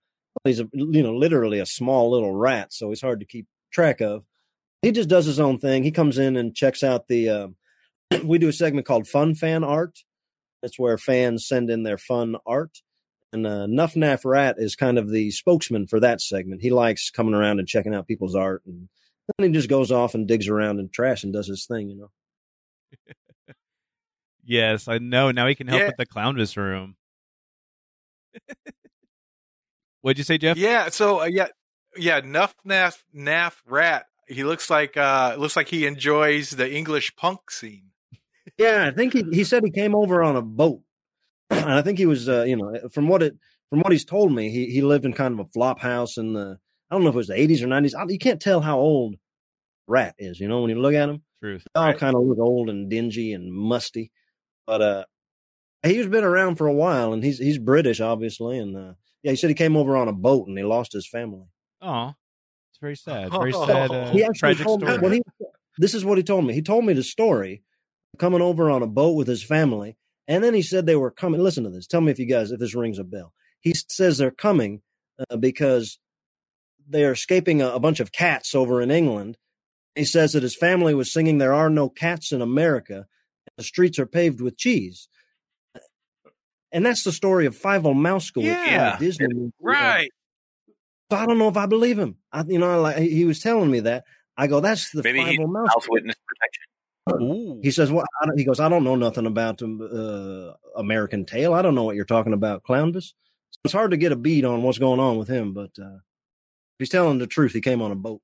he's a, you know literally a small little rat, so he's hard to keep track of. He just does his own thing. He comes in and checks out the. Uh, we do a segment called Fun Fan Art. That's where fans send in their fun art. And uh, Nuff Naff Rat is kind of the spokesman for that segment. He likes coming around and checking out people's art and then he just goes off and digs around in trash and does his thing, you know. Yes, I know. Now he can help Yeah. with the Clownvis room. What'd you say, Jeff? Yeah. So uh, yeah, yeah. Nuff Naff Naff Rat. He looks like uh looks like he enjoys the English punk scene. Yeah, I think he he said he came over on a boat. And I think he was uh, you know, from what it from what he's told me, he he lived in kind of a flop house in the I don't know if it was the 80s or 90s. I, you can't tell how old Rat is, you know, when you look at him. Truth. They all Right. kind of look old and dingy and musty. But uh he's been around for a while and he's he's British obviously and uh yeah, he said he came over on a boat and he lost his family. Oh, it's very sad. Very sad. Uh, he actually tragic told me story. when he this is what he told me. He told me the story coming over on a boat with his family, and then he said they were coming. Listen to this. Tell me if you guys if this rings a bell. He says they're coming uh, because they are escaping a, a bunch of cats over in England. He says that his family was singing "There are no cats in America." The streets are paved with cheese. Uh, and that's the story of Fievel Mousekewitz. A uh, Yeah. Disney movie. Uh, right. So I don't know if I believe him. I, you know, like he was telling me that. I go, that's the Maybe Five he- O Mouse. House witness protection. Ooh. He says, "Well, I don't, he goes, "I don't know nothing about uh, American Tail. I don't know what you're talking about, Clownvis." So it's hard to get a beat on what's going on with him, but uh, if he's telling the truth. He came on a boat.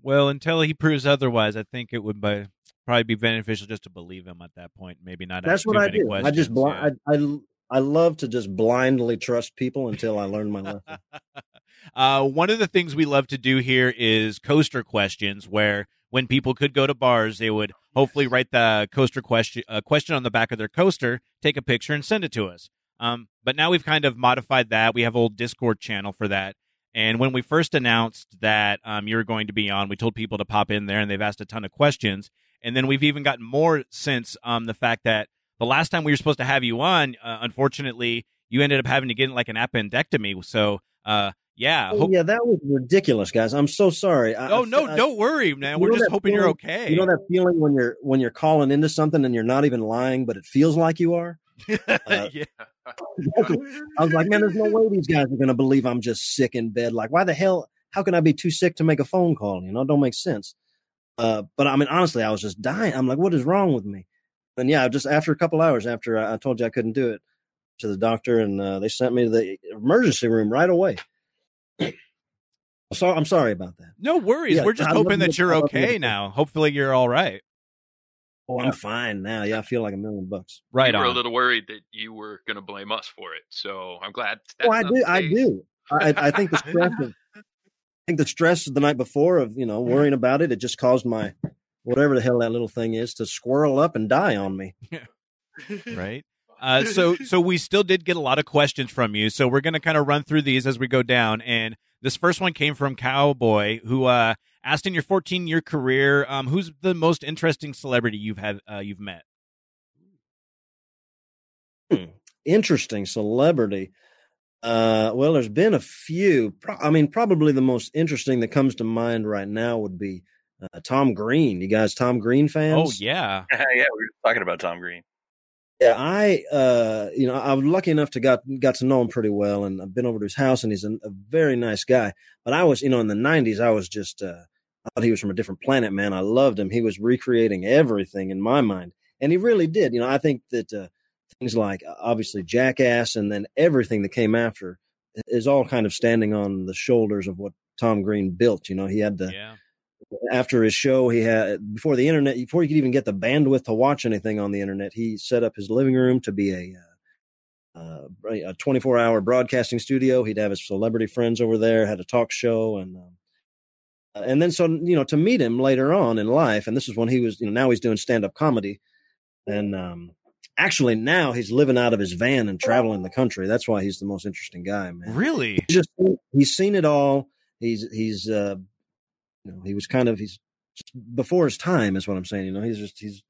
Well, until he proves otherwise, I think it would by, probably be beneficial just to believe him at that point. Maybe not. That's what I do. I just bl- yeah. I, I I love to just blindly trust people until I learn my lesson. uh, one of the things we love to do here is coaster questions, where when people could go to bars, they would hopefully write the coaster question uh, question on the back of their coaster, take a picture, and send it to us. Um, but now we've kind of modified that. We have whole Discord channel for that. And when we first announced that um, you were going to be on, we told people to pop in there, and they've asked a ton of questions. And then we've even gotten more since um, the fact that the last time we were supposed to have you on, uh, unfortunately, you ended up having to get like an appendectomy. So, uh, yeah. Oh, hope- yeah, that was ridiculous, guys. I'm so sorry. I, oh no, I- don't worry, man. We're just hoping you're okay. You know that feeling when you're when you're calling into something and you're not even lying, but it feels like you are. uh, yeah. I was like, man, there's no way these guys are going to believe I'm just sick in bed. Like, why the hell? How can I be too sick to make a phone call? You know, it don't make sense. Uh, but I mean, honestly, I was just dying. I'm like, what is wrong with me? And yeah, just after a couple hours after I, I told you I couldn't do it, to the doctor, and uh, they sent me to the emergency room right away. So I'm sorry about that. No worries. Yeah, We're just I hoping that you're I love you. okay now. Hopefully, you're all right. Oh, I'm fine now. Yeah, I feel like a million bucks. Right we were a little worried that you were going to blame us for it. So I'm glad. Oh, that's Oh, I do. the I do. I, I think the stress of, I think the stress of the night before of you know worrying about it, it just caused my whatever the hell that little thing is to squirrel up and die on me. Yeah. right? Uh, so so we still did get a lot of questions from you. So we're gonna kind of run through these as we go down. And this first one came from Cowboy, who uh, asked in your 14 year career, um, who's the most interesting celebrity you've had uh, you've met? Interesting celebrity. Uh, well, there's been a few. Pro- I mean, probably the most interesting that comes to mind right now would be uh, Tom Green. You guys, Tom Green fans? Oh yeah, yeah, we were talking about Tom Green. Yeah, I uh you know, I was lucky enough to got got to know him pretty well and I've been over to his house and he's a, a very nice guy. But I was, you know, in the 90s I was just uh I thought he was from a different planet, man. I loved him. He was recreating everything in my mind. And he really did. You know, I think that uh things like uh, obviously Jackass and then everything that came after is all kind of standing on the shoulders of what Tom Green built. You know, he had the yeah. After his show he had before the internet before you could even get the bandwidth to watch anything on the internet he set up his living room to be a uh, a 24 hour broadcasting studio he'd have his celebrity friends over there had a talk show and um, uh, and then so you know to meet him later on in life and this is when he was you know now he's doing stand up comedy and um, actually now he's living out of his van and traveling the country. That's why he's the most interesting guy, man. Really? He's just he's seen it all. He's he's uh, you know he was kind of he's before his time is what I'm saying. You know he's just he's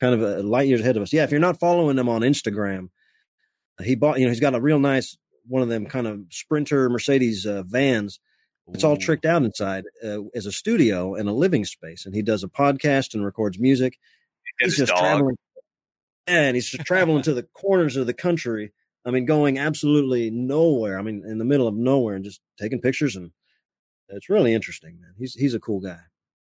kind of a light years ahead of us. Yeah, if you're not following him on Instagram, he bought you know he's got a real nice one of them kind of Sprinter Mercedes uh, vans. It's all tricked out inside uh, as a studio and a living space, and he does a podcast and records music And he's just dog. traveling. And he's just traveling to the corners of the country. I mean, going absolutely nowhere. I mean, in the middle of nowhere, and just taking pictures, and it's really interesting, man. He's he's a cool guy.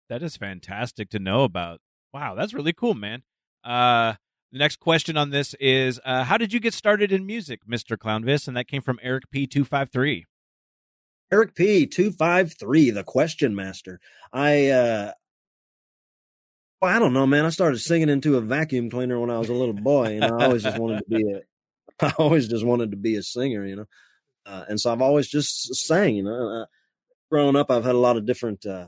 That is fantastic to know about. Wow, that's really cool, man. Uh, the next question on this is uh, How did you get started in music, Mr. Clownvis? And that came from Eric P253. Eric P two five three, the Question Master. I uh, well, I don't know, man. I started singing into a vacuum cleaner when I was a little boy, and I always just wanted to be a. I always just wanted to be a singer, you know, uh, and so I've always just sang. You know, uh, growing up, I've had a lot of different uh,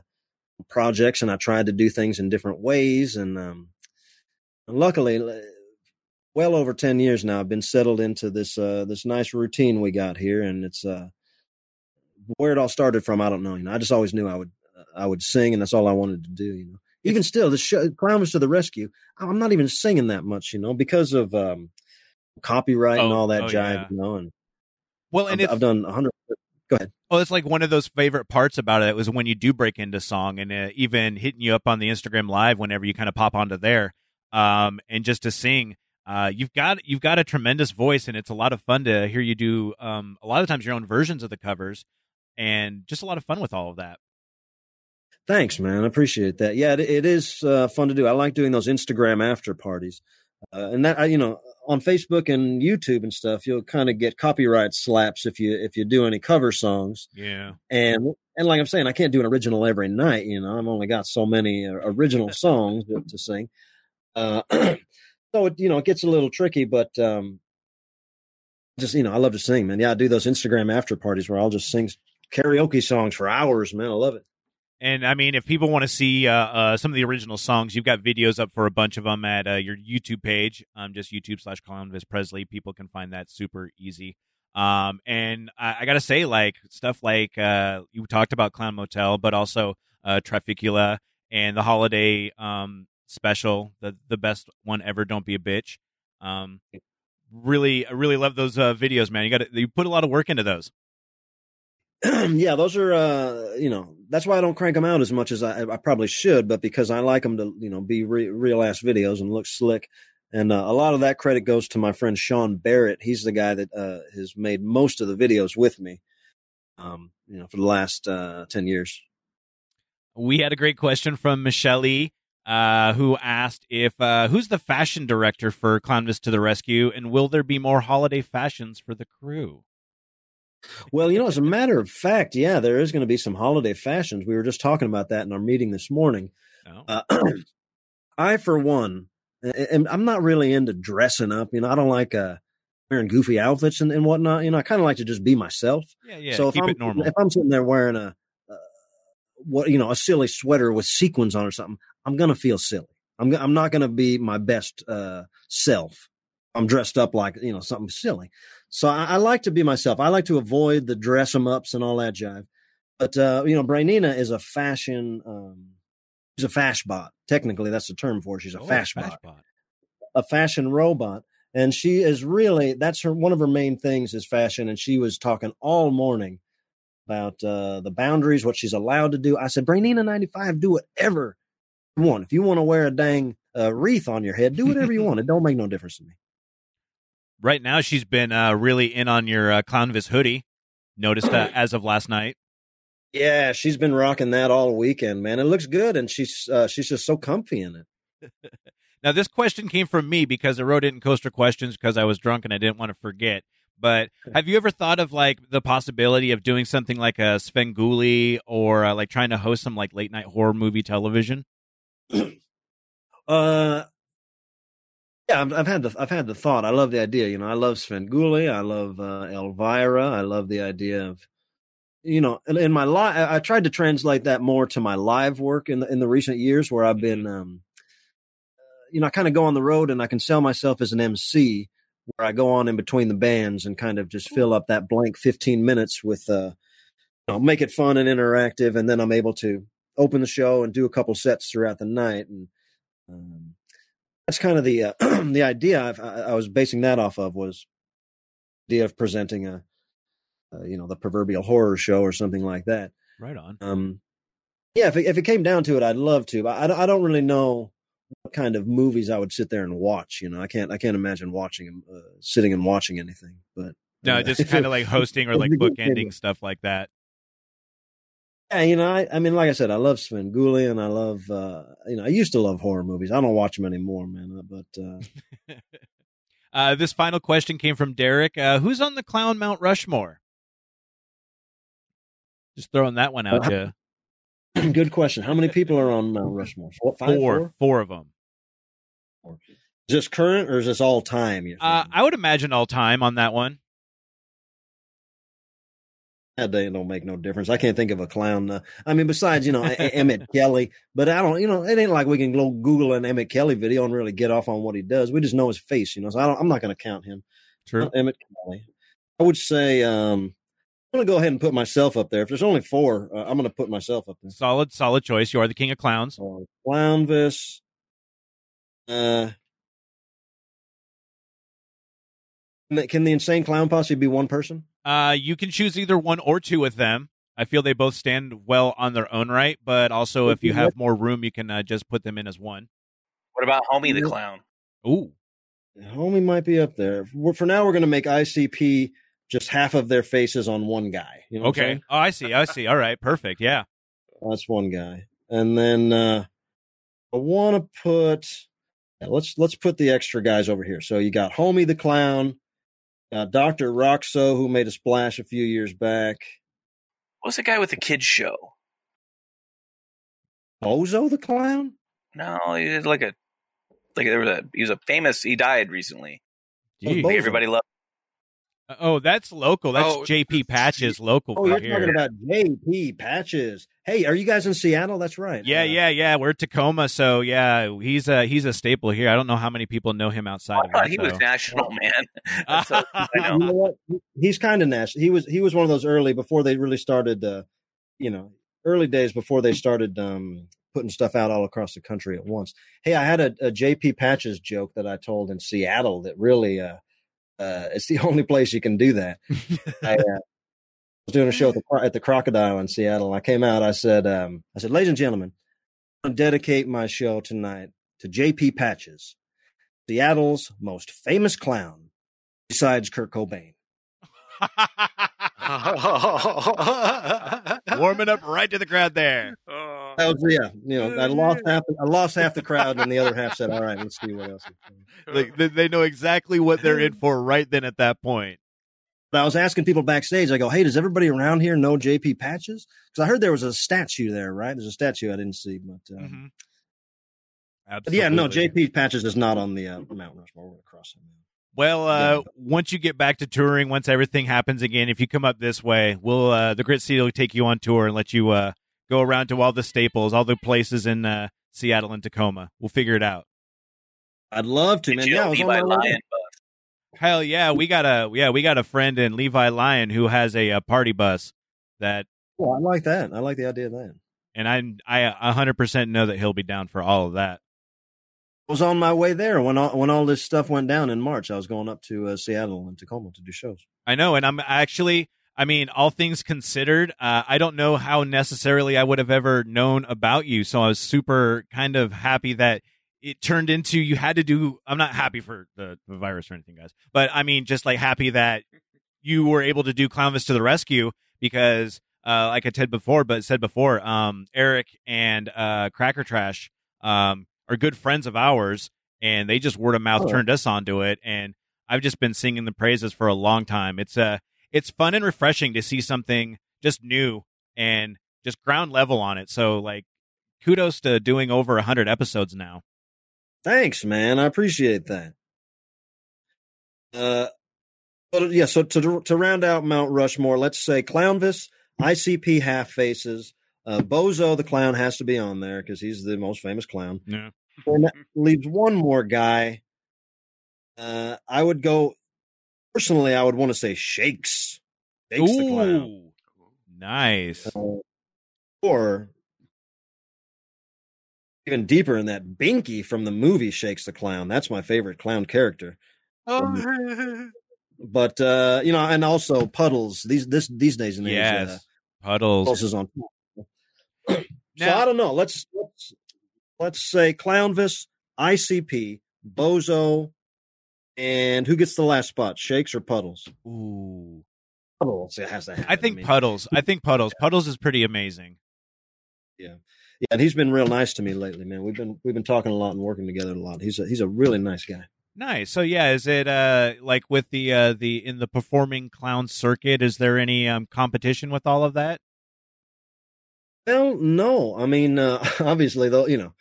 projects, and I tried to do things in different ways, and um, and luckily, well over ten years now, I've been settled into this uh, this nice routine we got here, and it's uh, where it all started from. I don't know. You know, I just always knew I would I would sing, and that's all I wanted to do. You know, even still, the show, "Clownvis to the Rescue." I'm not even singing that much, you know, because of um, copyright and Oh, all that oh, jive. yeah. You know, and Well, and I've, it's, I've done hundred. Go ahead. well, it's like one of those favorite parts about it was when you do break into song and uh, even hitting you up on the Instagram live whenever you kind of pop onto there um, and just to sing. Uh, you've got you've got a tremendous voice, and it's a lot of fun to hear you do. Um, a lot of times your own versions of the covers, and just a lot of fun with all of that. Thanks, man. I appreciate that. Yeah, it, it is uh, fun to do. I like doing those Instagram after parties, uh, and that I- you know on Facebook and YouTube and stuff, you'll kind of get copyright slaps if you if you do any cover songs. Yeah. and and like I'm saying, I can't do an original every night. You know, I've only got so many uh, original songs to, to sing. Uh, so it you know it gets a little tricky, but um, just you know, I love to sing, man. Yeah, I do those Instagram after parties where I'll just sing karaoke songs for hours, man. I love it. And I mean, if people want to see uh, uh, some of the original songs, you've got videos up for a bunch of them at uh, your YouTube page. Um, just YouTube slash Clownvis Presley. People can find that super easy. Um, and I, I gotta say, like stuff like uh, you talked about Clown Motel, but also uh, Traficula and the holiday um special, the the best one ever. Don't be a bitch. Um, really, I really love those uh, videos, man. You got you put a lot of work into those. yeah, those are uh, you know that's why I don't crank them out as much as I, I probably should, but because I like them to you know be re- real ass videos and look slick. And uh, a lot of that credit goes to my friend Sean Barrett. He's the guy that uh, has made most of the videos with me, um, you know, for the last uh, ten years. we had a great question from Michelle E, uh, who asked if uh, who's the fashion director for Clownvis to the Rescue, and will there be more holiday fashions for the crew? Well, you know, as a matter of fact, yeah, there is going to be some holiday fashions. We were just talking about that in our meeting this morning. No? Uh, I, for one, and I'm not really into dressing up. You know, I don't like uh, wearing goofy outfits and, and whatnot. You know, I kind of like to just be myself. yeah, yeah. so if I'm. If I'm sitting there wearing a, uh, what you know, a silly sweater with sequins on or something, I'm gonna feel silly. I'm I'm not gonna be my best uh, self. I'm dressed up like you know something silly. So I, I like to be myself. I like to avoid the dress 'em ups and all that jive. But uh, you know, Brainina is a fashion. Um, she's a fashbot. Technically, that's the term for. Her. She's a Oh, fashbot Fashbot. a fashion robot and she is really that's her one of her main things is fashion and she was talking all morning about uh the boundaries what she's allowed to do i said brainina 95 do whatever you want if you want to wear a dang uh, wreath on your head do whatever you want it don't make no difference to me Right now, she's been uh, really in on your uh, Clownvis hoodie. Noticed that as of last night. yeah she's been rocking that all weekend man it looks good and she's uh, she's just so comfy in it Now, this question came from me because I wrote it in Coaster Questions because I was drunk and I didn't want to forget. But have you ever thought of like the possibility of doing something like a Svengoolie or uh, like trying to host some like late night horror movie television? Uh, yeah, I've, I've had the I've had the thought. I love the idea. You know, I love Sven Svengoolie. I love uh, Elvira. I love the idea of, you know, in, in my life, I tried to translate that more to my live work in the in the recent years, where I've been, um, you know, I kind of go on the road and I can sell myself as an MC where I go on in between the bands and kind of just fill up that blank 15 minutes with, uh, you know, make it fun and interactive. And then I'm able to open the show and do a couple sets throughout the night. And, um, that's kind of the, uh, the idea I've, I, I was basing that off of was the idea of presenting a, uh, you know, the proverbial horror show or something like that. Right on. Um, yeah, if it, if it came down to it, I'd love to, but I, don't- I don't really know what kind of movies I would sit there and watch. You know, I can't I can't imagine watching uh, sitting and watching anything. But No, uh, just kind of like hosting or like bookending stuff like that. Yeah, you know, I, I mean, like I said, I love Svengoolie I love, uh, you know, I used to love horror movies. I don't watch them anymore, man. uh, But uh, Uh, this final question came from Derek. Uh, who's on the Clown Mount Rushmore? Just throwing that one out to good question. How many people are on Mount Rushmore? Four, five, four, four? four of them. Is this current or is this all time? Uh. I would imagine all time on that one. That day don't make no difference. I can't think of a clown. Uh, I mean, besides you know Emmett Kelly, but I don't. You know, it ain't like we can go Google an Emmett Kelly video and really get off on what he does. We just know his face, you know. So I don't, I'm not going to count him. True. Not Emmett Kelly. I would say um, I'm going to go ahead and put myself up there. If there's only four, uh, I'm going to put myself up there. Solid, solid choice. You are the king of clowns. So Clownvis. Uh, can the- can the insane clown posse be one person? Uh, you can choose either one or two with them. I feel they both stand well on their own right, but also if you have more room, you can uh, just put them in as one. What about Homie the Clown? Ooh, Homie might be up there. For for now, we're going to make ICP just half of their faces on one guy. You know okay. Oh, I see. I see. All right, perfect. Yeah. That's one guy. And then uh I want to put yeah, let's let's put the extra guys over here. So you got Homie the Clown, uh, Dr. Rockso, who made a splash a few years back, What's the guy with the kids show? Bozo the Clown? No, he was like a like there was a he was a famous. He died recently. Everybody loved. Oh, that's local. That's Oh, JP Patches local Oh, you're here. talking about JP Patches. Hey, are you guys in Seattle? That's right. yeah, Uh, yeah, yeah. We're Tacoma, so yeah, he's a he's a staple here. I don't know how many people know him outside I of thought that, he was national man. You know. He's kind of national. He was he was one of those early before they really started. Uh, you know, early days before they started um, putting stuff out all across the country at once. Hey, I had a, a JP Patches joke that I told in Seattle that really. Uh, uh, it's the only place you can do that. I uh, was doing a show at the, at the Crocodile in Seattle. I came out. I said, um, I said, ladies and gentlemen, I'm going to dedicate my show tonight to JP Patches, Seattle's most famous clown, besides Kurt Cobain. Warming up right to the crowd there. Oh. That was yeah. You know, I lost half. I lost half the crowd, and the other half said, "All right, let's see what else." is going on." Like, they, they know exactly what they're in for right then at that point. But I was asking people backstage. I go, "Hey, does everybody around here know JP Patches?" Because I heard there was a statue there, right? There's a statue I didn't see, but, uh, Mhm. but yeah, no, JP Patches is not on the uh, Mount Rushmore. We're gonna cross him. Well, uh, Yeah. once you get back to touring, once everything happens again, if you come up this way, we'll uh, the Grit City will take you on tour and let you uh, go around to all the staples, all the places in uh, Seattle and Tacoma. We'll figure it out. I'd love to, man. Yeah, I know was on Levi my way. Lion? Hell yeah, we got a yeah we got a friend in Levi Lyon who has a, uh party bus that, Oh, I like that. I like the idea of that. and I I a hundred percent know that he'll be down for all of that. I was on my way there when all when all this stuff went down in March. I was going up to uh, Seattle and Tacoma to do shows. I know, and I'm actually, I mean, all things considered, uh, I don't know how necessarily I would have ever known about you. So I was super kind of happy that it turned into you had to do. I'm not happy for the, the virus or anything, guys, but I mean, just like happy that you were able to do Clownvis to the rescue because, uh, like I said before, but said before, um, Eric and uh, Cracker Trash um, are good friends of ours, and they just word of mouth Oh. turned us onto it, and I've just been singing the praises for a long time. It's uh it's fun and refreshing to see something just new and just ground level on it. So like kudos to doing over 100 episodes now. Thanks, man. I appreciate that. Uh, but yeah. So to to round out Mount Rushmore, let's say Clownvis, ICP Half Faces, uh, Bozo the clown has to be on there because he's the most famous clown. Yeah. and that leaves one more guy. Uh, I would go personally. I would want to say Shakes. Shakes the clown. Nice. Uh, or even deeper in that Binky from the movie Shakes the Clown. That's my favorite clown character. Oh, But uh, you know, and also Puddles. These this these days and age, uh, Yes, puddles. Puddles is on. so Now- I don't know. Let's let's let's say Clownvis, ICP, Bozo, and who gets the last spot? Shakes or Puddles? Ooh, Puddles it has to. Happen. I think mean, puddles. I think puddles. Puddles is pretty amazing. Yeah, yeah, and he's been real nice to me lately, man. We've been we've been talking a lot and working together a lot. He's a he's a really nice guy. Nice. So yeah, is it uh like with the uh the in the performing clown circuit? Is there any um competition with all of that? Well, no. I mean, uh, obviously, though, you know,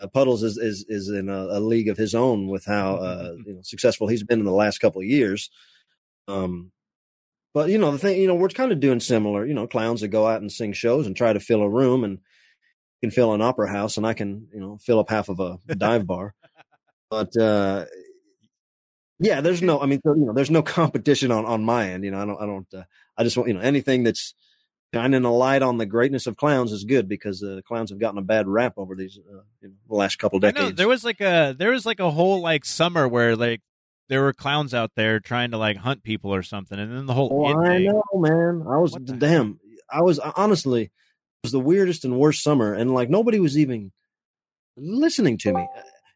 uh, Puddles is is is in a, a league of his own with how uh, you know successful he's been in the last couple of years. Um, but you know, the thing, you know, we're kind of doing similar. You know, clowns that go out and sing shows and try to fill a room and can fill an opera house, and I can you know fill up half of a dive bar. But uh, yeah, there's no. I mean, you know, there's no competition on on my end. You know, I don't. I don't. Uh, I just want you know anything that's shining a light on the greatness of clowns is good because uh, clowns have gotten a bad rap over these uh, the last couple I decades. know there was like a there was like a whole like summer where like there were clowns out there trying to like hunt people or something, and then the whole oh, I thing. know, man. I was the damn. I was honestly it was the weirdest and worst summer, and like nobody was even listening to me,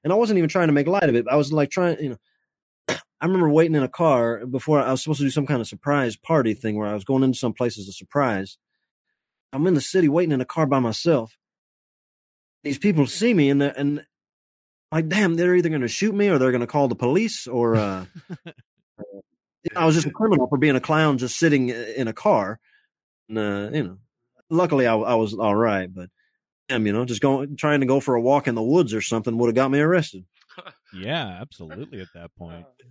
and I wasn't even trying to make light of it. I was like trying, you know. I remember waiting in a car before I was supposed to do some kind of surprise party thing where I was going into some place as a surprise. I'm in the city waiting in a car by myself. These people see me and they're- and like, damn, they're either going to shoot me or they're going to call the police or uh, I was just a criminal for being a clown, just sitting in a car. And, uh, you know, luckily I, I was all right, but damn, you know, just going trying to go for a walk in the woods or something would have got me arrested. Yeah, absolutely. At that point, Uh,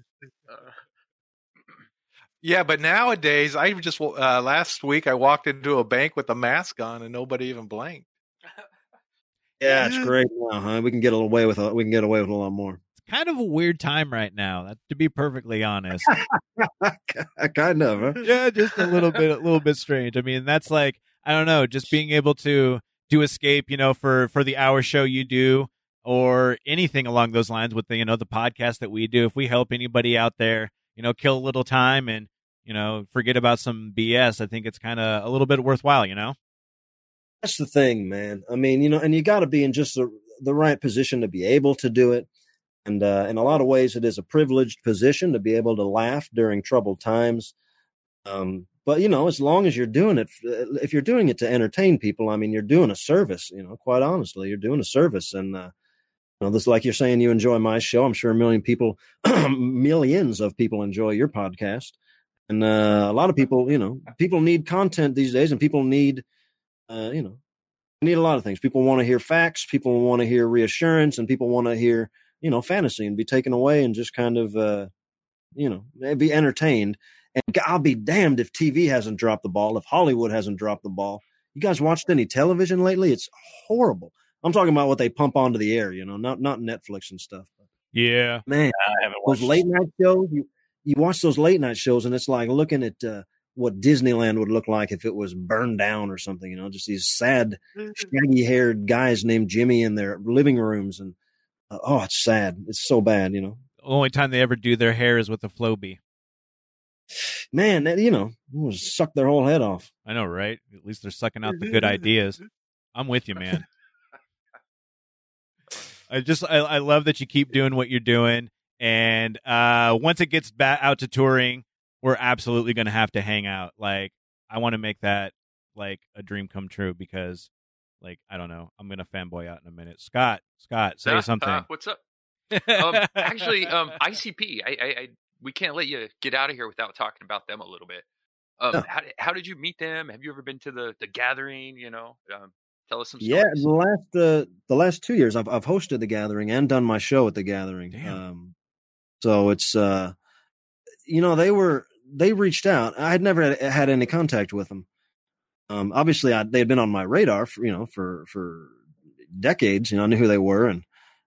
yeah, but nowadays, I just uh, last week I walked into a bank with a mask on and nobody even blinked. Yeah, it's great now, huh? We can get away with a, we can get away with a lot more. it's kind of a weird time right now. To be perfectly honest, kind of, huh? yeah, just a little bit, a little bit strange. I mean, that's like I don't know, just being able to do escape, you know, for for the hour show you do, or anything along those lines with the you know the podcast that we do. If we help anybody out there, you know, kill a little time and you know forget about some BS, I think it's kind of a little bit worthwhile. You know, That's the thing, man. I mean, you know, and you got to be in just the the right position to be able to do it. And uh, in a lot of ways, it is a privileged position to be able to laugh during troubled times. Um, but you know, as long as you're doing it, if you're doing it to entertain people, I mean, you're doing a service. You know, quite honestly, you're doing a service. And uh, this like you're saying, you enjoy my show. I'm sure a million people, millions of people enjoy your podcast. And uh, a lot of people, you know, people need content these days, and people need uh, you know, need a lot of things. People want to hear facts, people want to hear reassurance, and people want to hear, you know, fantasy and be taken away and just kind of, uh, you know, be entertained. And I'll be damned if TV hasn't dropped the ball, if Hollywood hasn't dropped the ball. You guys watched any television lately? It's horrible. I'm talking about what they pump onto the air, you know, not not Netflix and stuff. yeah, Man, I haven't those late night shows, you you watch those late night shows, and it's like looking at uh, what Disneyland would look like if it was burned down or something. You know, just these sad, shaggy haired guys named Jimmy in their living rooms, and uh, oh, it's sad. It's so bad. You know, the only time they ever do their hair is with a Flowbee. man, that, you know, suck their whole head off. I know, right? At least they're sucking out the good ideas. I'm with you, man. I just I, I love that you keep doing what you're doing, and uh, once it gets back out to touring, we're absolutely going to have to hang out. Like I want to make that like a dream come true because, like I don't know, I'm going to fanboy out in a minute. Scott, Scott, say uh, something. uh, what's up? Um, actually, um, ICP. I, I, I, we can't let you get out of here without talking about them a little bit. Um, Yeah. how, did- how did you meet them? Have you ever been to the the gathering? You know, um, tell us some Yeah, the last uh, the last two years, I've I've hosted the gathering and done my show at the gathering. Um, so it's uh, you know, they were they reached out. I had never had, had any contact with them. Um, obviously, I, they had been on my radar for you know for for decades. You know, I knew who they were, and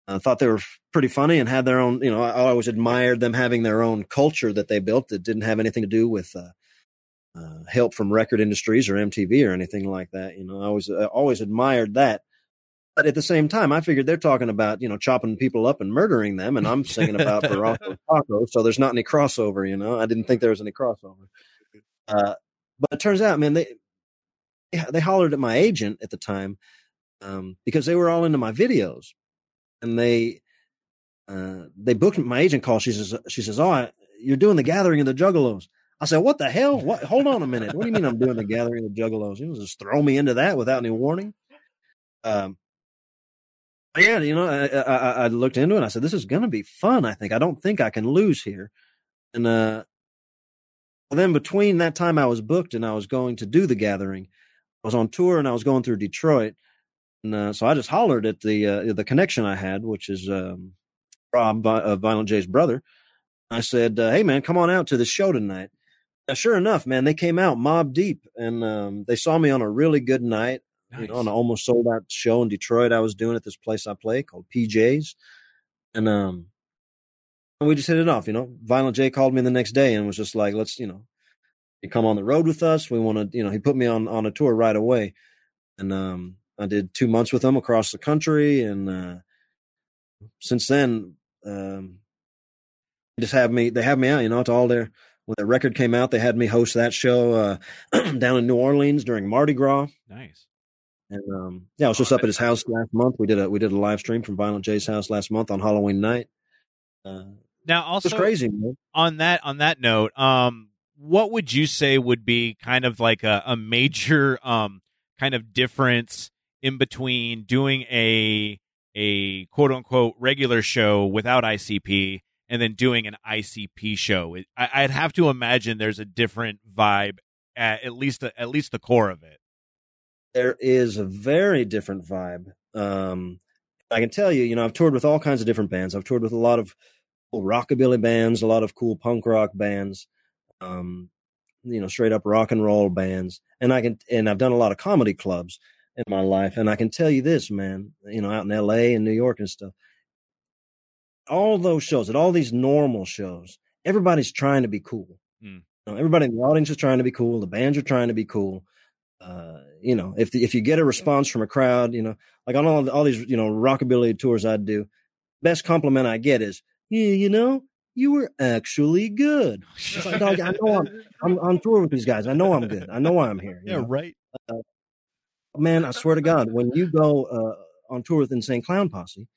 I thought they were pretty funny and had their own. You know, I always admired them having their own culture that they built that didn't have anything to do with uh, uh, help from record industries or MTV or anything like that. You know, I always I always admired that. But at the same time, I figured they're talking about you know chopping people up and murdering them, and I'm singing about Barranco Taco, so there's not any crossover. You know, I didn't think there was any crossover. Uh, but it turns out, man, they they hollered at my agent at the time um, because they were all into my videos, and they uh, they booked my agent call. She says she says, "Oh, I, you're doing the gathering of the Juggalos." I said, "What the hell? What? Hold on a minute. What do you mean I'm doing the gathering of Juggalos? You know, just throw me into that without any warning." Um, yeah, you know, I, I, I looked into it. And I said, "This is going to be fun. I think. I don't think I can lose here." And uh, then between that time I was booked and I was going to do the gathering, I was on tour and I was going through Detroit, and uh, so I just hollered at the uh, the connection I had, which is um, Rob, uh, Violent J's brother. I said, uh, "Hey man, come on out to the show tonight." Sure enough, man, they came out mob deep, and um, they saw me on a really good night. Nice. You know, on an almost sold out show in Detroit. I was doing at this place I play called PJs, and um, we just hit it off. You know, Violent J called me the next day and was just like, "Let's, you know, you come on the road with us. We want to, you know." He put me on on a tour right away, and um, I did two months with them across the country, and uh, since then, um, just have me. They have me out. You know, to all their when the record came out, they had me host that show uh, down in New Orleans during Mardi Gras. Nice. And um, yeah, I was just up at his house last month. We did a we did a live stream from Violent J's house last month on Halloween night. Uh, now, also crazy man. on that on that note, um, what would you say would be kind of like a, a major um kind of difference in between doing a a quote unquote regular show without ICP and then doing an ICP show? I, would have to imagine there's a different vibe at, at least at least the core of it there is a very different vibe. Um, I can tell you, you know, I've toured with all kinds of different bands. I've toured with a lot of cool rockabilly bands, a lot of cool punk rock bands, um, you know, straight up rock and roll bands. And I can, and I've done a lot of comedy clubs in my life. And I can tell you this, man, you know, out in LA and New York and stuff, all those shows, at all these normal shows, everybody's trying to be cool. Mm. You know, everybody in the audience is trying to be cool. The bands are trying to be cool. Uh, you know, if the, if you get a response from a crowd, you know, like on all all these you know rockabilly tours I do, best compliment I get is, yeah, you know, you were actually good. It's like, dog, I know I'm, I'm on tour with these guys. I know I'm good. I know why I'm here. Yeah, know? right. Uh, man, I swear to God, when you go uh, on tour with Insane Clown Posse,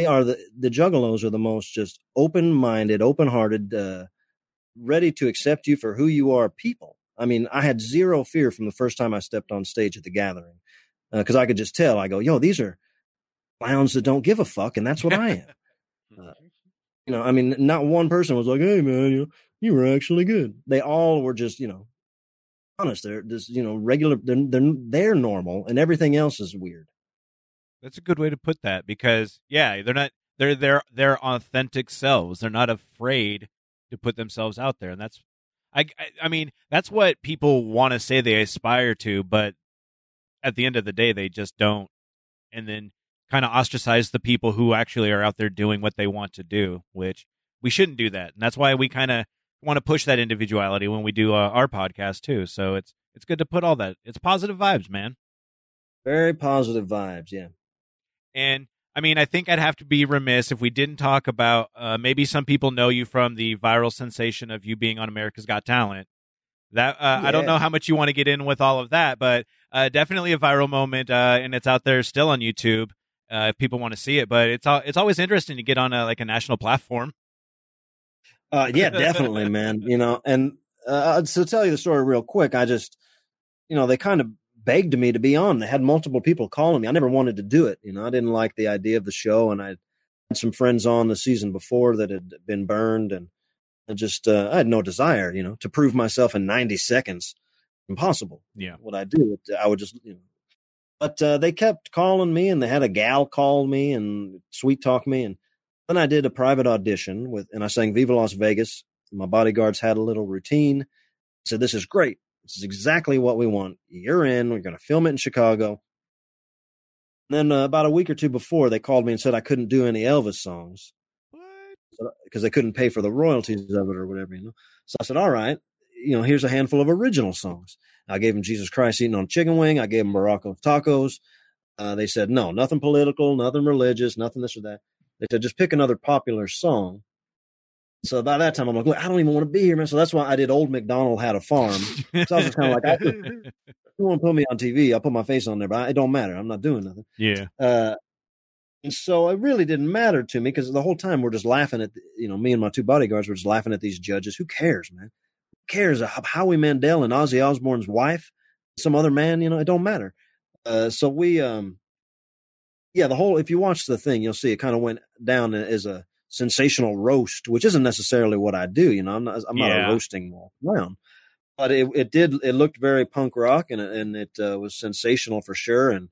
they are the the Juggalos are the most just open minded, open hearted, uh, ready to accept you for who you are people. I mean, I had zero fear from the first time I stepped on stage at the gathering because uh, I could just tell. I go, yo, these are clowns that don't give a fuck, and that's what I am. Uh, you know, I mean, not one person was like, "Hey, man, you you were actually good." They all were just, you know, honest. They're just, you know, regular. They're they're, they're normal, and everything else is weird. That's a good way to put that because, yeah, they're not. They're their their authentic selves. They're not afraid to put themselves out there, and that's I, I, I mean, that's what people want to say they aspire to, but at the end of the day, they just don't. And then kind of ostracize the people who actually are out there doing what they want to do, which we shouldn't do that. And that's why we kind of want to push that individuality when we do uh, our podcast too. So it's it's good to put all that. It's positive vibes, man. Very positive vibes, yeah. And I mean, I think I'd have to be remiss if we didn't talk about uh, maybe some people know you from the viral sensation of you being on America's Got Talent. That uh, yeah. I don't know how much you want to get in with all of that, but uh, definitely a viral moment, uh, and it's out there still on YouTube uh, if people want to see it. But it's it's always interesting to get on a, like a national platform. Uh, yeah, definitely, man. You know, and to tell you the story real quick, I just, you know, they kind of begged me to be on. They had multiple people calling me. I never wanted to do it. You know, I didn't like the idea of the show, and I had some friends on the season before that had been burned, and I just uh, I had no desire, you know, to prove myself in 90 seconds. Impossible. Yeah. What I do, I would just, you know. But uh, they kept calling me, and they had a gal call me and sweet talk me, and then I did a private audition with, and I sang "Viva Las Vegas." My bodyguards had a little routine. Said, "This is great. This is exactly what we want. You're in. We're going to film it in Chicago. then uh, about a week or two before, they called me and said I couldn't do any Elvis songs because they couldn't pay for the royalties of it or whatever, you know. So I said, all right, you know, here's a handful of original songs. I gave them Jesus Christ eating on chicken wing. I gave them Morocco tacos. Uh, they said, no, nothing political, nothing religious, nothing this or that. They said, just pick another popular song. So by that time, I'm like, look, I don't even want to be here, man. So that's why I did Old McDonald Had a Farm. So I was just kind of like, I, you want to put me on TV, I'll put my face on there, but it don't matter. I'm not doing nothing. yeah. Uh, and so it really didn't matter to me because the whole time we're just laughing at, you know, me and my two bodyguards were just laughing at these judges. Who cares, man? Who cares? How- Howie Mandel and Ozzy Osbourne's wife, some other man, you know, it don't matter. Uh, so we, um, yeah, the whole, if you watch the thing, you'll see it kind of went down as a sensational roast, which isn't necessarily what I do. You know, I'm not, I'm not Yeah. a roasting clown, but it, it did, it looked very punk rock and, it- and it uh, was sensational for sure. And,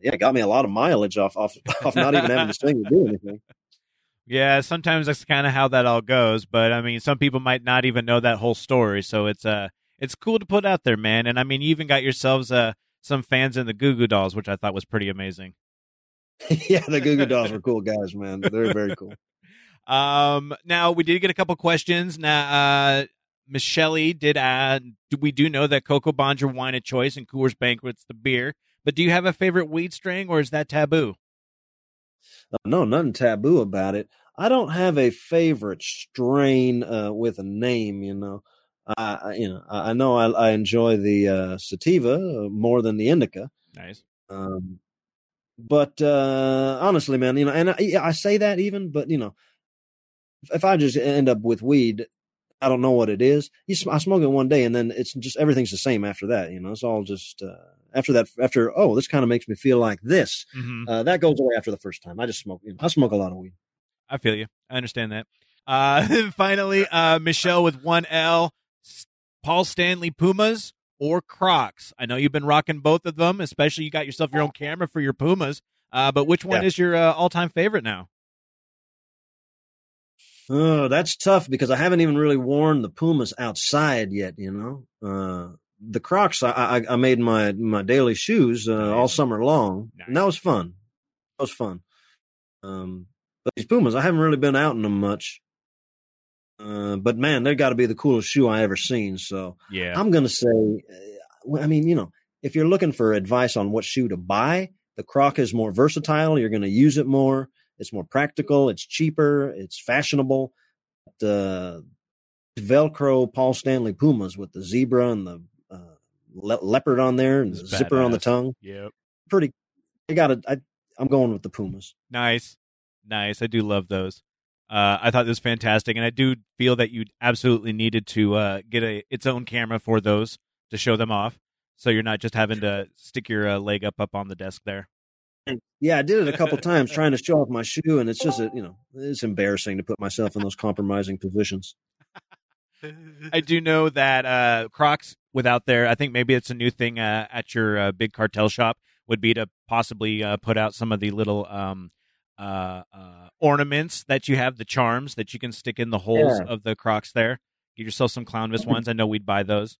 yeah, it got me a lot of mileage off off, off not even having to sing or do anything. Yeah, sometimes that's kind of how that all goes. But I mean, some people might not even know that whole story, so it's uh, it's cool to put out there, man. And I mean, you even got yourselves uh some fans in the Goo Goo Dolls, which I thought was pretty amazing. yeah, the Goo Goo Dolls were cool guys, man. They're very cool. Um, now we did get a couple questions. Now, uh, Michele did add, we do know that Cocobon's your wine of choice and Coors Banquet's the beer. But do you have a favorite weed strain, or is that taboo? Uh, no, nothing taboo about it. I don't have a favorite strain uh, with a name. You know, I you know I I know I, I enjoy the uh, sativa uh, more than the indica. Nice. Um, but uh, honestly, man, you know, and I, I say that even, but you know, if, I just end up with weed, I don't know what it is. You, sm- I smoke it one day, and then it's just everything's the same after that. You know, it's all just uh, after that. After oh, this kind of makes me feel like this. hmm Uh, that goes away after the first time. I just smoke. You know, I smoke a lot of weed. I feel you. I understand that. Uh, finally, uh, Michele with one L, Paul Stanley Pumas or Crocs. I know you've been rocking both of them, especially you got yourself your own camera for your Pumas. Uh, but which one Yeah. is your uh, all-time favorite now? Oh, that's tough because I haven't even really worn the Pumas outside yet. You know, uh, the Crocs I, I, I made my my daily shoes uh, all summer long, and that was fun. That was fun. Um, but these Pumas, I haven't really been out in them much. Uh, but man, they've got to be the coolest shoe I ever seen. So Yeah. I'm gonna say, uh, I mean, you know, if you're looking for advice on what shoe to buy, the Croc is more versatile. You're gonna use it more. It's more practical. It's cheaper. It's fashionable. The Velcro Paul Stanley Pumas with the zebra and the uh, le- leopard on there and the zipper on the tongue. Yep. Pretty. I got it. I'm going with the Pumas. Nice. Nice. I do love those. Uh, I thought this was fantastic, and I do feel that you absolutely needed to uh, get a its own camera for those to show them off, so you're not just having to stick your uh, leg up up on the desk there. Yeah, I did it a couple times trying to show off my shoe, and it's just a, you know it's embarrassing to put myself in those compromising positions. I do know that uh, Crocs without there, I think maybe it's a new thing uh, at your uh, big cartel shop would be to possibly uh, put out some of the little um, uh, uh, ornaments that you have, the charms that you can stick in the holes Yeah. of the Crocs there. Get yourself some Clownvis ones. I know we'd buy those.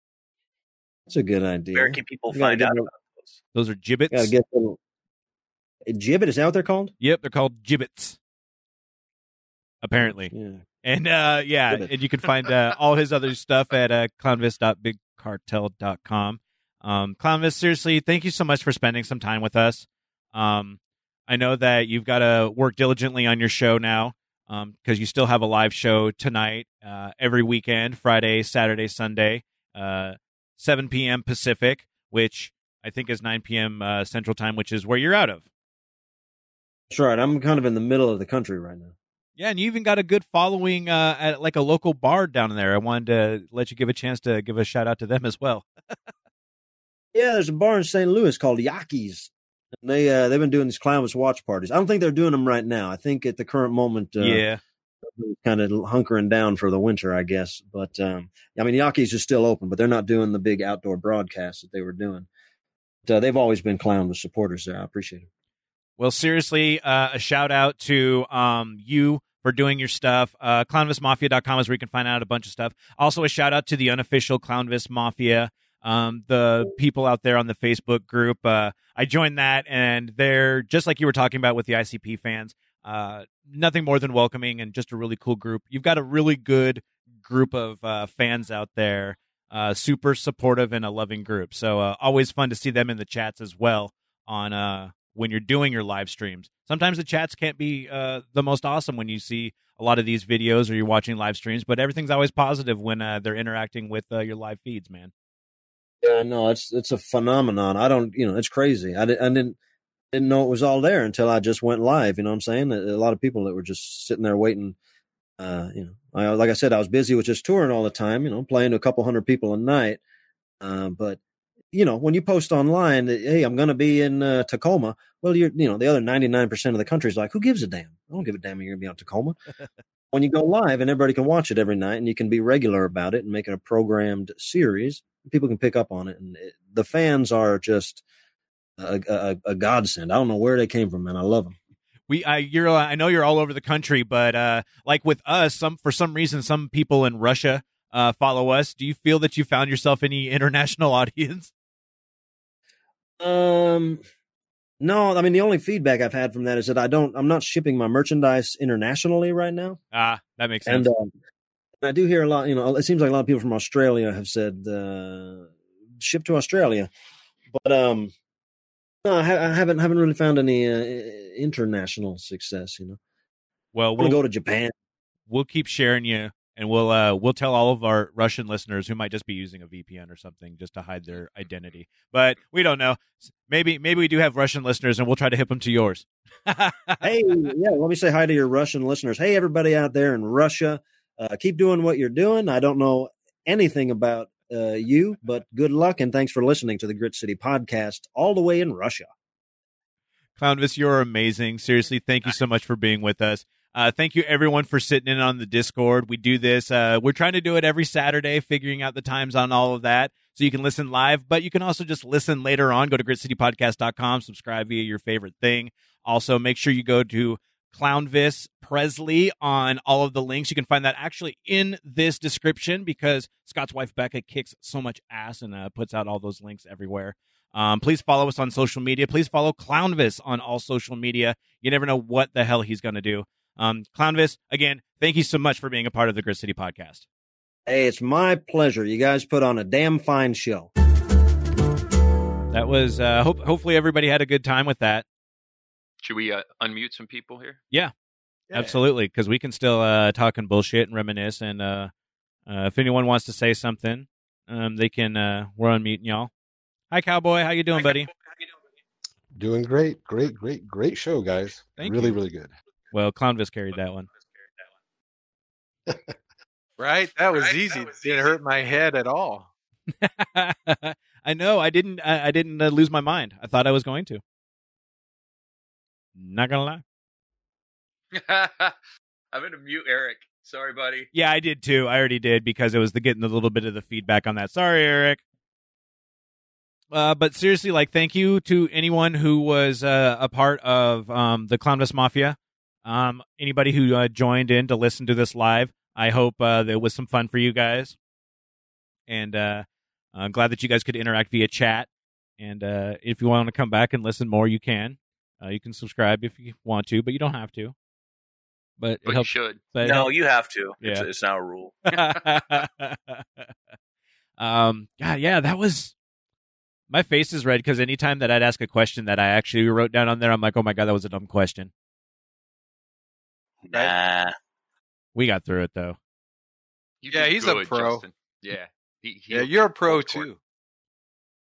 That's a good idea. Where can people You find out the- about those? Those are Jibbitz. Got to get the Jibbit. Is that what they're called? Yep, they're called Jibbitz. Apparently. Yeah. And uh yeah, Jibbit. and you can find uh, all his other stuff at uh clownvis.bigcartel.com. Um Clownvis, seriously, thank you so much for spending some time with us. Um I know that you've got to work diligently on your show now um because you still have a live show tonight uh every weekend, Friday, Saturday, Sunday, uh 7 p.m. Pacific, which I think is 9 p.m. Uh, Central Time, which is where you're out of. That's right. I'm kind of in the middle of the country right now. Yeah, and you even got a good following uh, at like a local bar down there. I wanted to let you give a chance to give a shout out to them as well. Yeah, there's a bar in St. Louis called Yaqui's. And they uh, they've been doing these Clownvis watch parties. I don't think they're doing them right now. I think at the current moment, uh, yeah, kind of hunkering down for the winter, I guess. But um, I mean, Yaqui's is still open, but they're not doing the big outdoor broadcast that they were doing. But, uh, they've always been Clownvis supporters there. I appreciate it. Well, seriously, uh, a shout out to um, you for doing your stuff. Uh, ClownVisMafia.com is where you can find out a bunch of stuff. Also, a shout out to the unofficial Clownvis Mafia Um, the people out there on the Facebook group, uh, I joined that, and they're just like you were talking about with the ICP fans. Uh, nothing more than welcoming and just a really cool group. You've got a really good group of uh, fans out there, uh, super supportive and a loving group. So uh, always fun to see them in the chats as well on uh, when you're doing your live streams. Sometimes the chats can't be the most awesome when you see a lot of these videos or you're watching live streams, but everything's always positive when they're interacting with your live feeds, man. Yeah, no, it's it's a phenomenon. I don't, you know, it's crazy. I, di- I didn't didn't know it was all there until I just went live. You know what I'm saying? A, a lot of people that were just sitting there waiting. Uh, you know, I, like I said, I was busy with just touring all the time. You know, playing to a couple hundred people a night. Uh, but you know, when you post online, hey, I'm going to be in uh, Tacoma. Well, you're, you know, the other 99 percent of the country's like, who gives a damn? I don't give a damn. You're going to be on Tacoma. When you go live and everybody can watch it every night, and you can be regular about it and make it a programmed series, people can pick up on it, and it, the fans are just a, a, a godsend. I don't know where they came from, man. I love them. We, I, you're, uh, I know you're all over the country, but uh, like with us, some for some reason, some people in Russia uh, follow us. Do you feel that you found yourself any international audience? Um, no, I mean the only feedback I've had from that is that I don't, I'm not shipping my merchandise internationally right now, Ah, that makes sense. and um, I do hear a lot. You know, it seems like a lot of people from Australia have said uh, ship to Australia, but um, no, I, ha- I haven't haven't really found any uh, international success. You know, well, we'll go to Japan. we'll keep sharing you, and we'll uh, we'll tell all of our Russian listeners who might just be using a VPN or something just to hide their identity. But we don't know. Maybe maybe we do have Russian listeners, and we'll try to hip them to yours. hey, yeah, let me say hi to your Russian listeners. Hey, everybody out there in Russia, uh, keep doing what you're doing. I don't know anything about uh, you, but good luck and thanks for listening to the Grit City podcast all the way in Russia. Clownvis, you're amazing. Seriously, thank you so much for being with us. Uh, thank you everyone for sitting in on the Discord. We do this. Uh, we're trying to do it every Saturday, figuring out the times on all of that. So you can listen live, but you can also just listen later on. Go to gritcitypodcast.com, subscribe via your favorite thing. Also, make sure you go to Clownvis Presley on all of the links. You can find that actually in this description because Scott's wife Becca kicks so much ass and uh, puts out all those links everywhere. Um, please follow us on social media. Please follow Clownvis on all social media. You never know what the hell he's going to do. Um, Clownvis, again, thank you so much for being a part of the Grit City podcast. Hey, it's my pleasure. You guys put on a damn fine show. That was uh, hope. Hopefully, everybody had a good time with that. Should we uh, unmute some people here? Yeah. Absolutely, because we can still uh, talk and bullshit and reminisce. And uh, uh, if anyone wants to say something, um, they can. Uh, we're unmuting y'all. Hi, cowboy. How you doing, buddy? Doing great, great, great, great show, guys. Thank really, you. really good. Well, Clownvis carried that one. Right? That was easy. Didn't hurt my head at all. I know. I didn't. I, I didn't uh, lose my mind. I thought I was going to. Not gonna lie. I'm going to mute Eric. Sorry, buddy. Yeah, I did too. I already did because it was the getting a little bit of the feedback on that. Sorry, Eric. Uh, but seriously, like, thank you to anyone who was uh, a part of um, the Clownvis Mafia. Um, anybody who uh, joined in to listen to this live. I hope uh, there was some fun for you guys, and uh, I'm glad that you guys could interact via chat. And uh, if you want to come back and listen more, you can. Uh, you can subscribe if you want to, but you don't have to. But it But you should. But no, you have to. It's, Yeah. it's now a rule. um, God, yeah, that was. My face is red because anytime that I'd ask a question that I actually wrote down on there, I'm like, oh my god, that was a dumb question. Nah. We got through it though. You Yeah, did he's a pro. Justin. Yeah. He, he Yeah, you're a pro full court. too.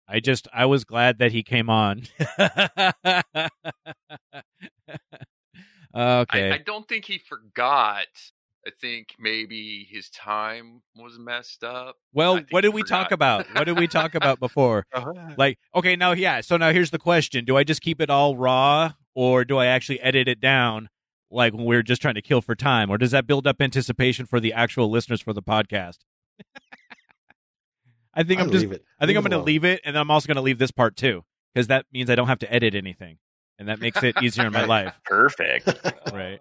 I just, I was glad that he came on. okay. I, I don't think he forgot. I think maybe his time was messed up. Well, what did we talk about? What did we talk about before? Uh-huh. Like, okay, now, yeah. So now here's the question: Do I just keep it all raw, or do I actually edit it down, like when we are just trying to kill for time, or does that build up anticipation for the actual listeners for the podcast? I think I I'm just. it. I think I'm going to alone. leave it, and then I'm also going to leave this part too, because that means I don't have to edit anything, and that makes it easier in my life, Perfect. right?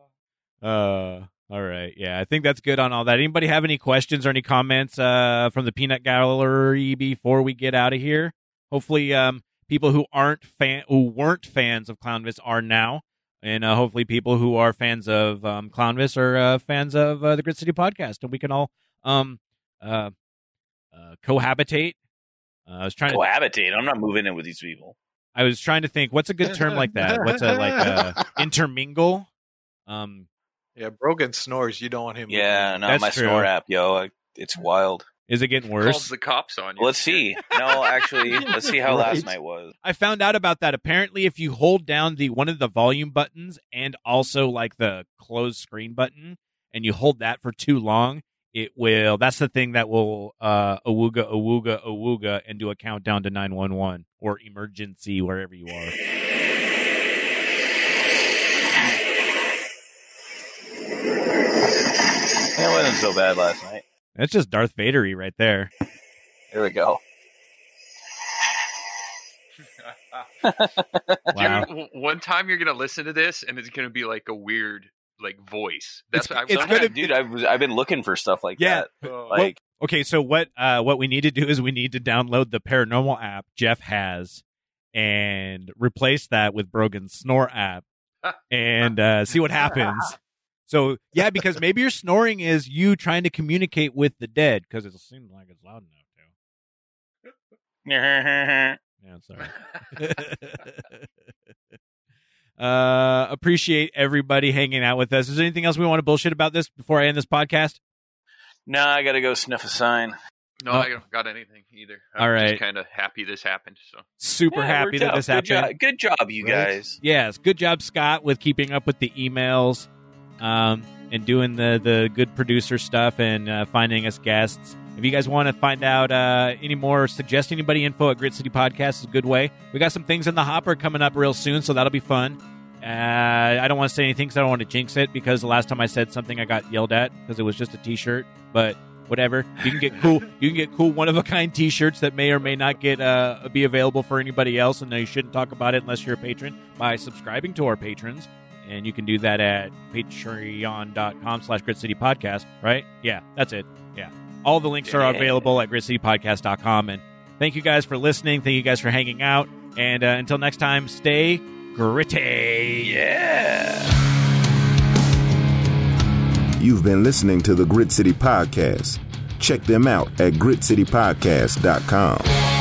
Uh, All right. Yeah, I think that's good on all that. Anybody have any questions or any comments uh, from the peanut gallery before we get out of here? Hopefully, um, people who aren't fan who weren't fans of Clownvis are now, and uh, hopefully, people who are fans of um, Clownvis are uh, fans of uh, the Grit City podcast, and we can all um, uh, uh, cohabitate. Uh, I was trying to. Cohabitate. I'm not moving in with these people. I was trying to think. What's a good term like that? What's a like a intermingle? Um, Yeah, Brogan snores. You don't want him. Yeah, no, my true. snore app, yo, it's wild. Is it getting Calls worse? the cops on you. Let's see. No, actually, let's see how Right. last night was. I found out about that. Apparently, if you hold down the one of the volume buttons and also like the close screen button, and you hold that for too long, it will. That's the thing that will uh, awooga, awooga, awooga, and do a countdown to nine one one or emergency wherever you are. It wasn't so bad last night. That's just Darth Vadery right there. There we go. Wow. Dude, one time you're gonna listen to this and it's gonna be like a weird like voice. That's It's- I, it's I- gonna- Sometimes- dude, I've I've been looking for stuff like Yeah. that. oh, Like, Okay, so what uh, what we need to do is we need to download the paranormal app Jeff has and replace that with Brogan's snore app and uh, see what happens. So yeah, because maybe your snoring is you trying to communicate with the dead because it seems like it's loud enough to. Yeah, sorry. uh, appreciate everybody hanging out with us. Is there anything else we want to bullshit about this before I end this podcast? no, I gotta go sniff a sign. no, Oh. I don't got anything either. I'm All right. just kind of happy this happened. So Super Yeah, happy that out. this Good happened. job, good job, you Right. guys. Yes, good job, Scott, with keeping up with the emails um, and doing the the good producer stuff and uh, finding us guests. If you guys want to find out uh, any more, suggest anybody info at Grit City Podcast is a good way. We got some things in the hopper coming up real soon, so that'll be fun. Uh, I don't want to say anything because I don't want to jinx it because the last time I said something, I got yelled at because it was just a T-shirt. But whatever, you can get cool. You can get cool one of a kind T-shirts that may or may not get uh, be available for anybody else, and you shouldn't talk about it unless you're a patron by subscribing to our patrons. And you can do that at patreon.com slash Grit City Podcast, right? Yeah, that's it. Yeah. All the links are available at gritcitypodcast.com. And thank you guys for listening. Thank you guys for hanging out. And uh, until next time, stay gritty. Yeah. You've been listening to the Grit City Podcast. Check them out at gritcitypodcast.com.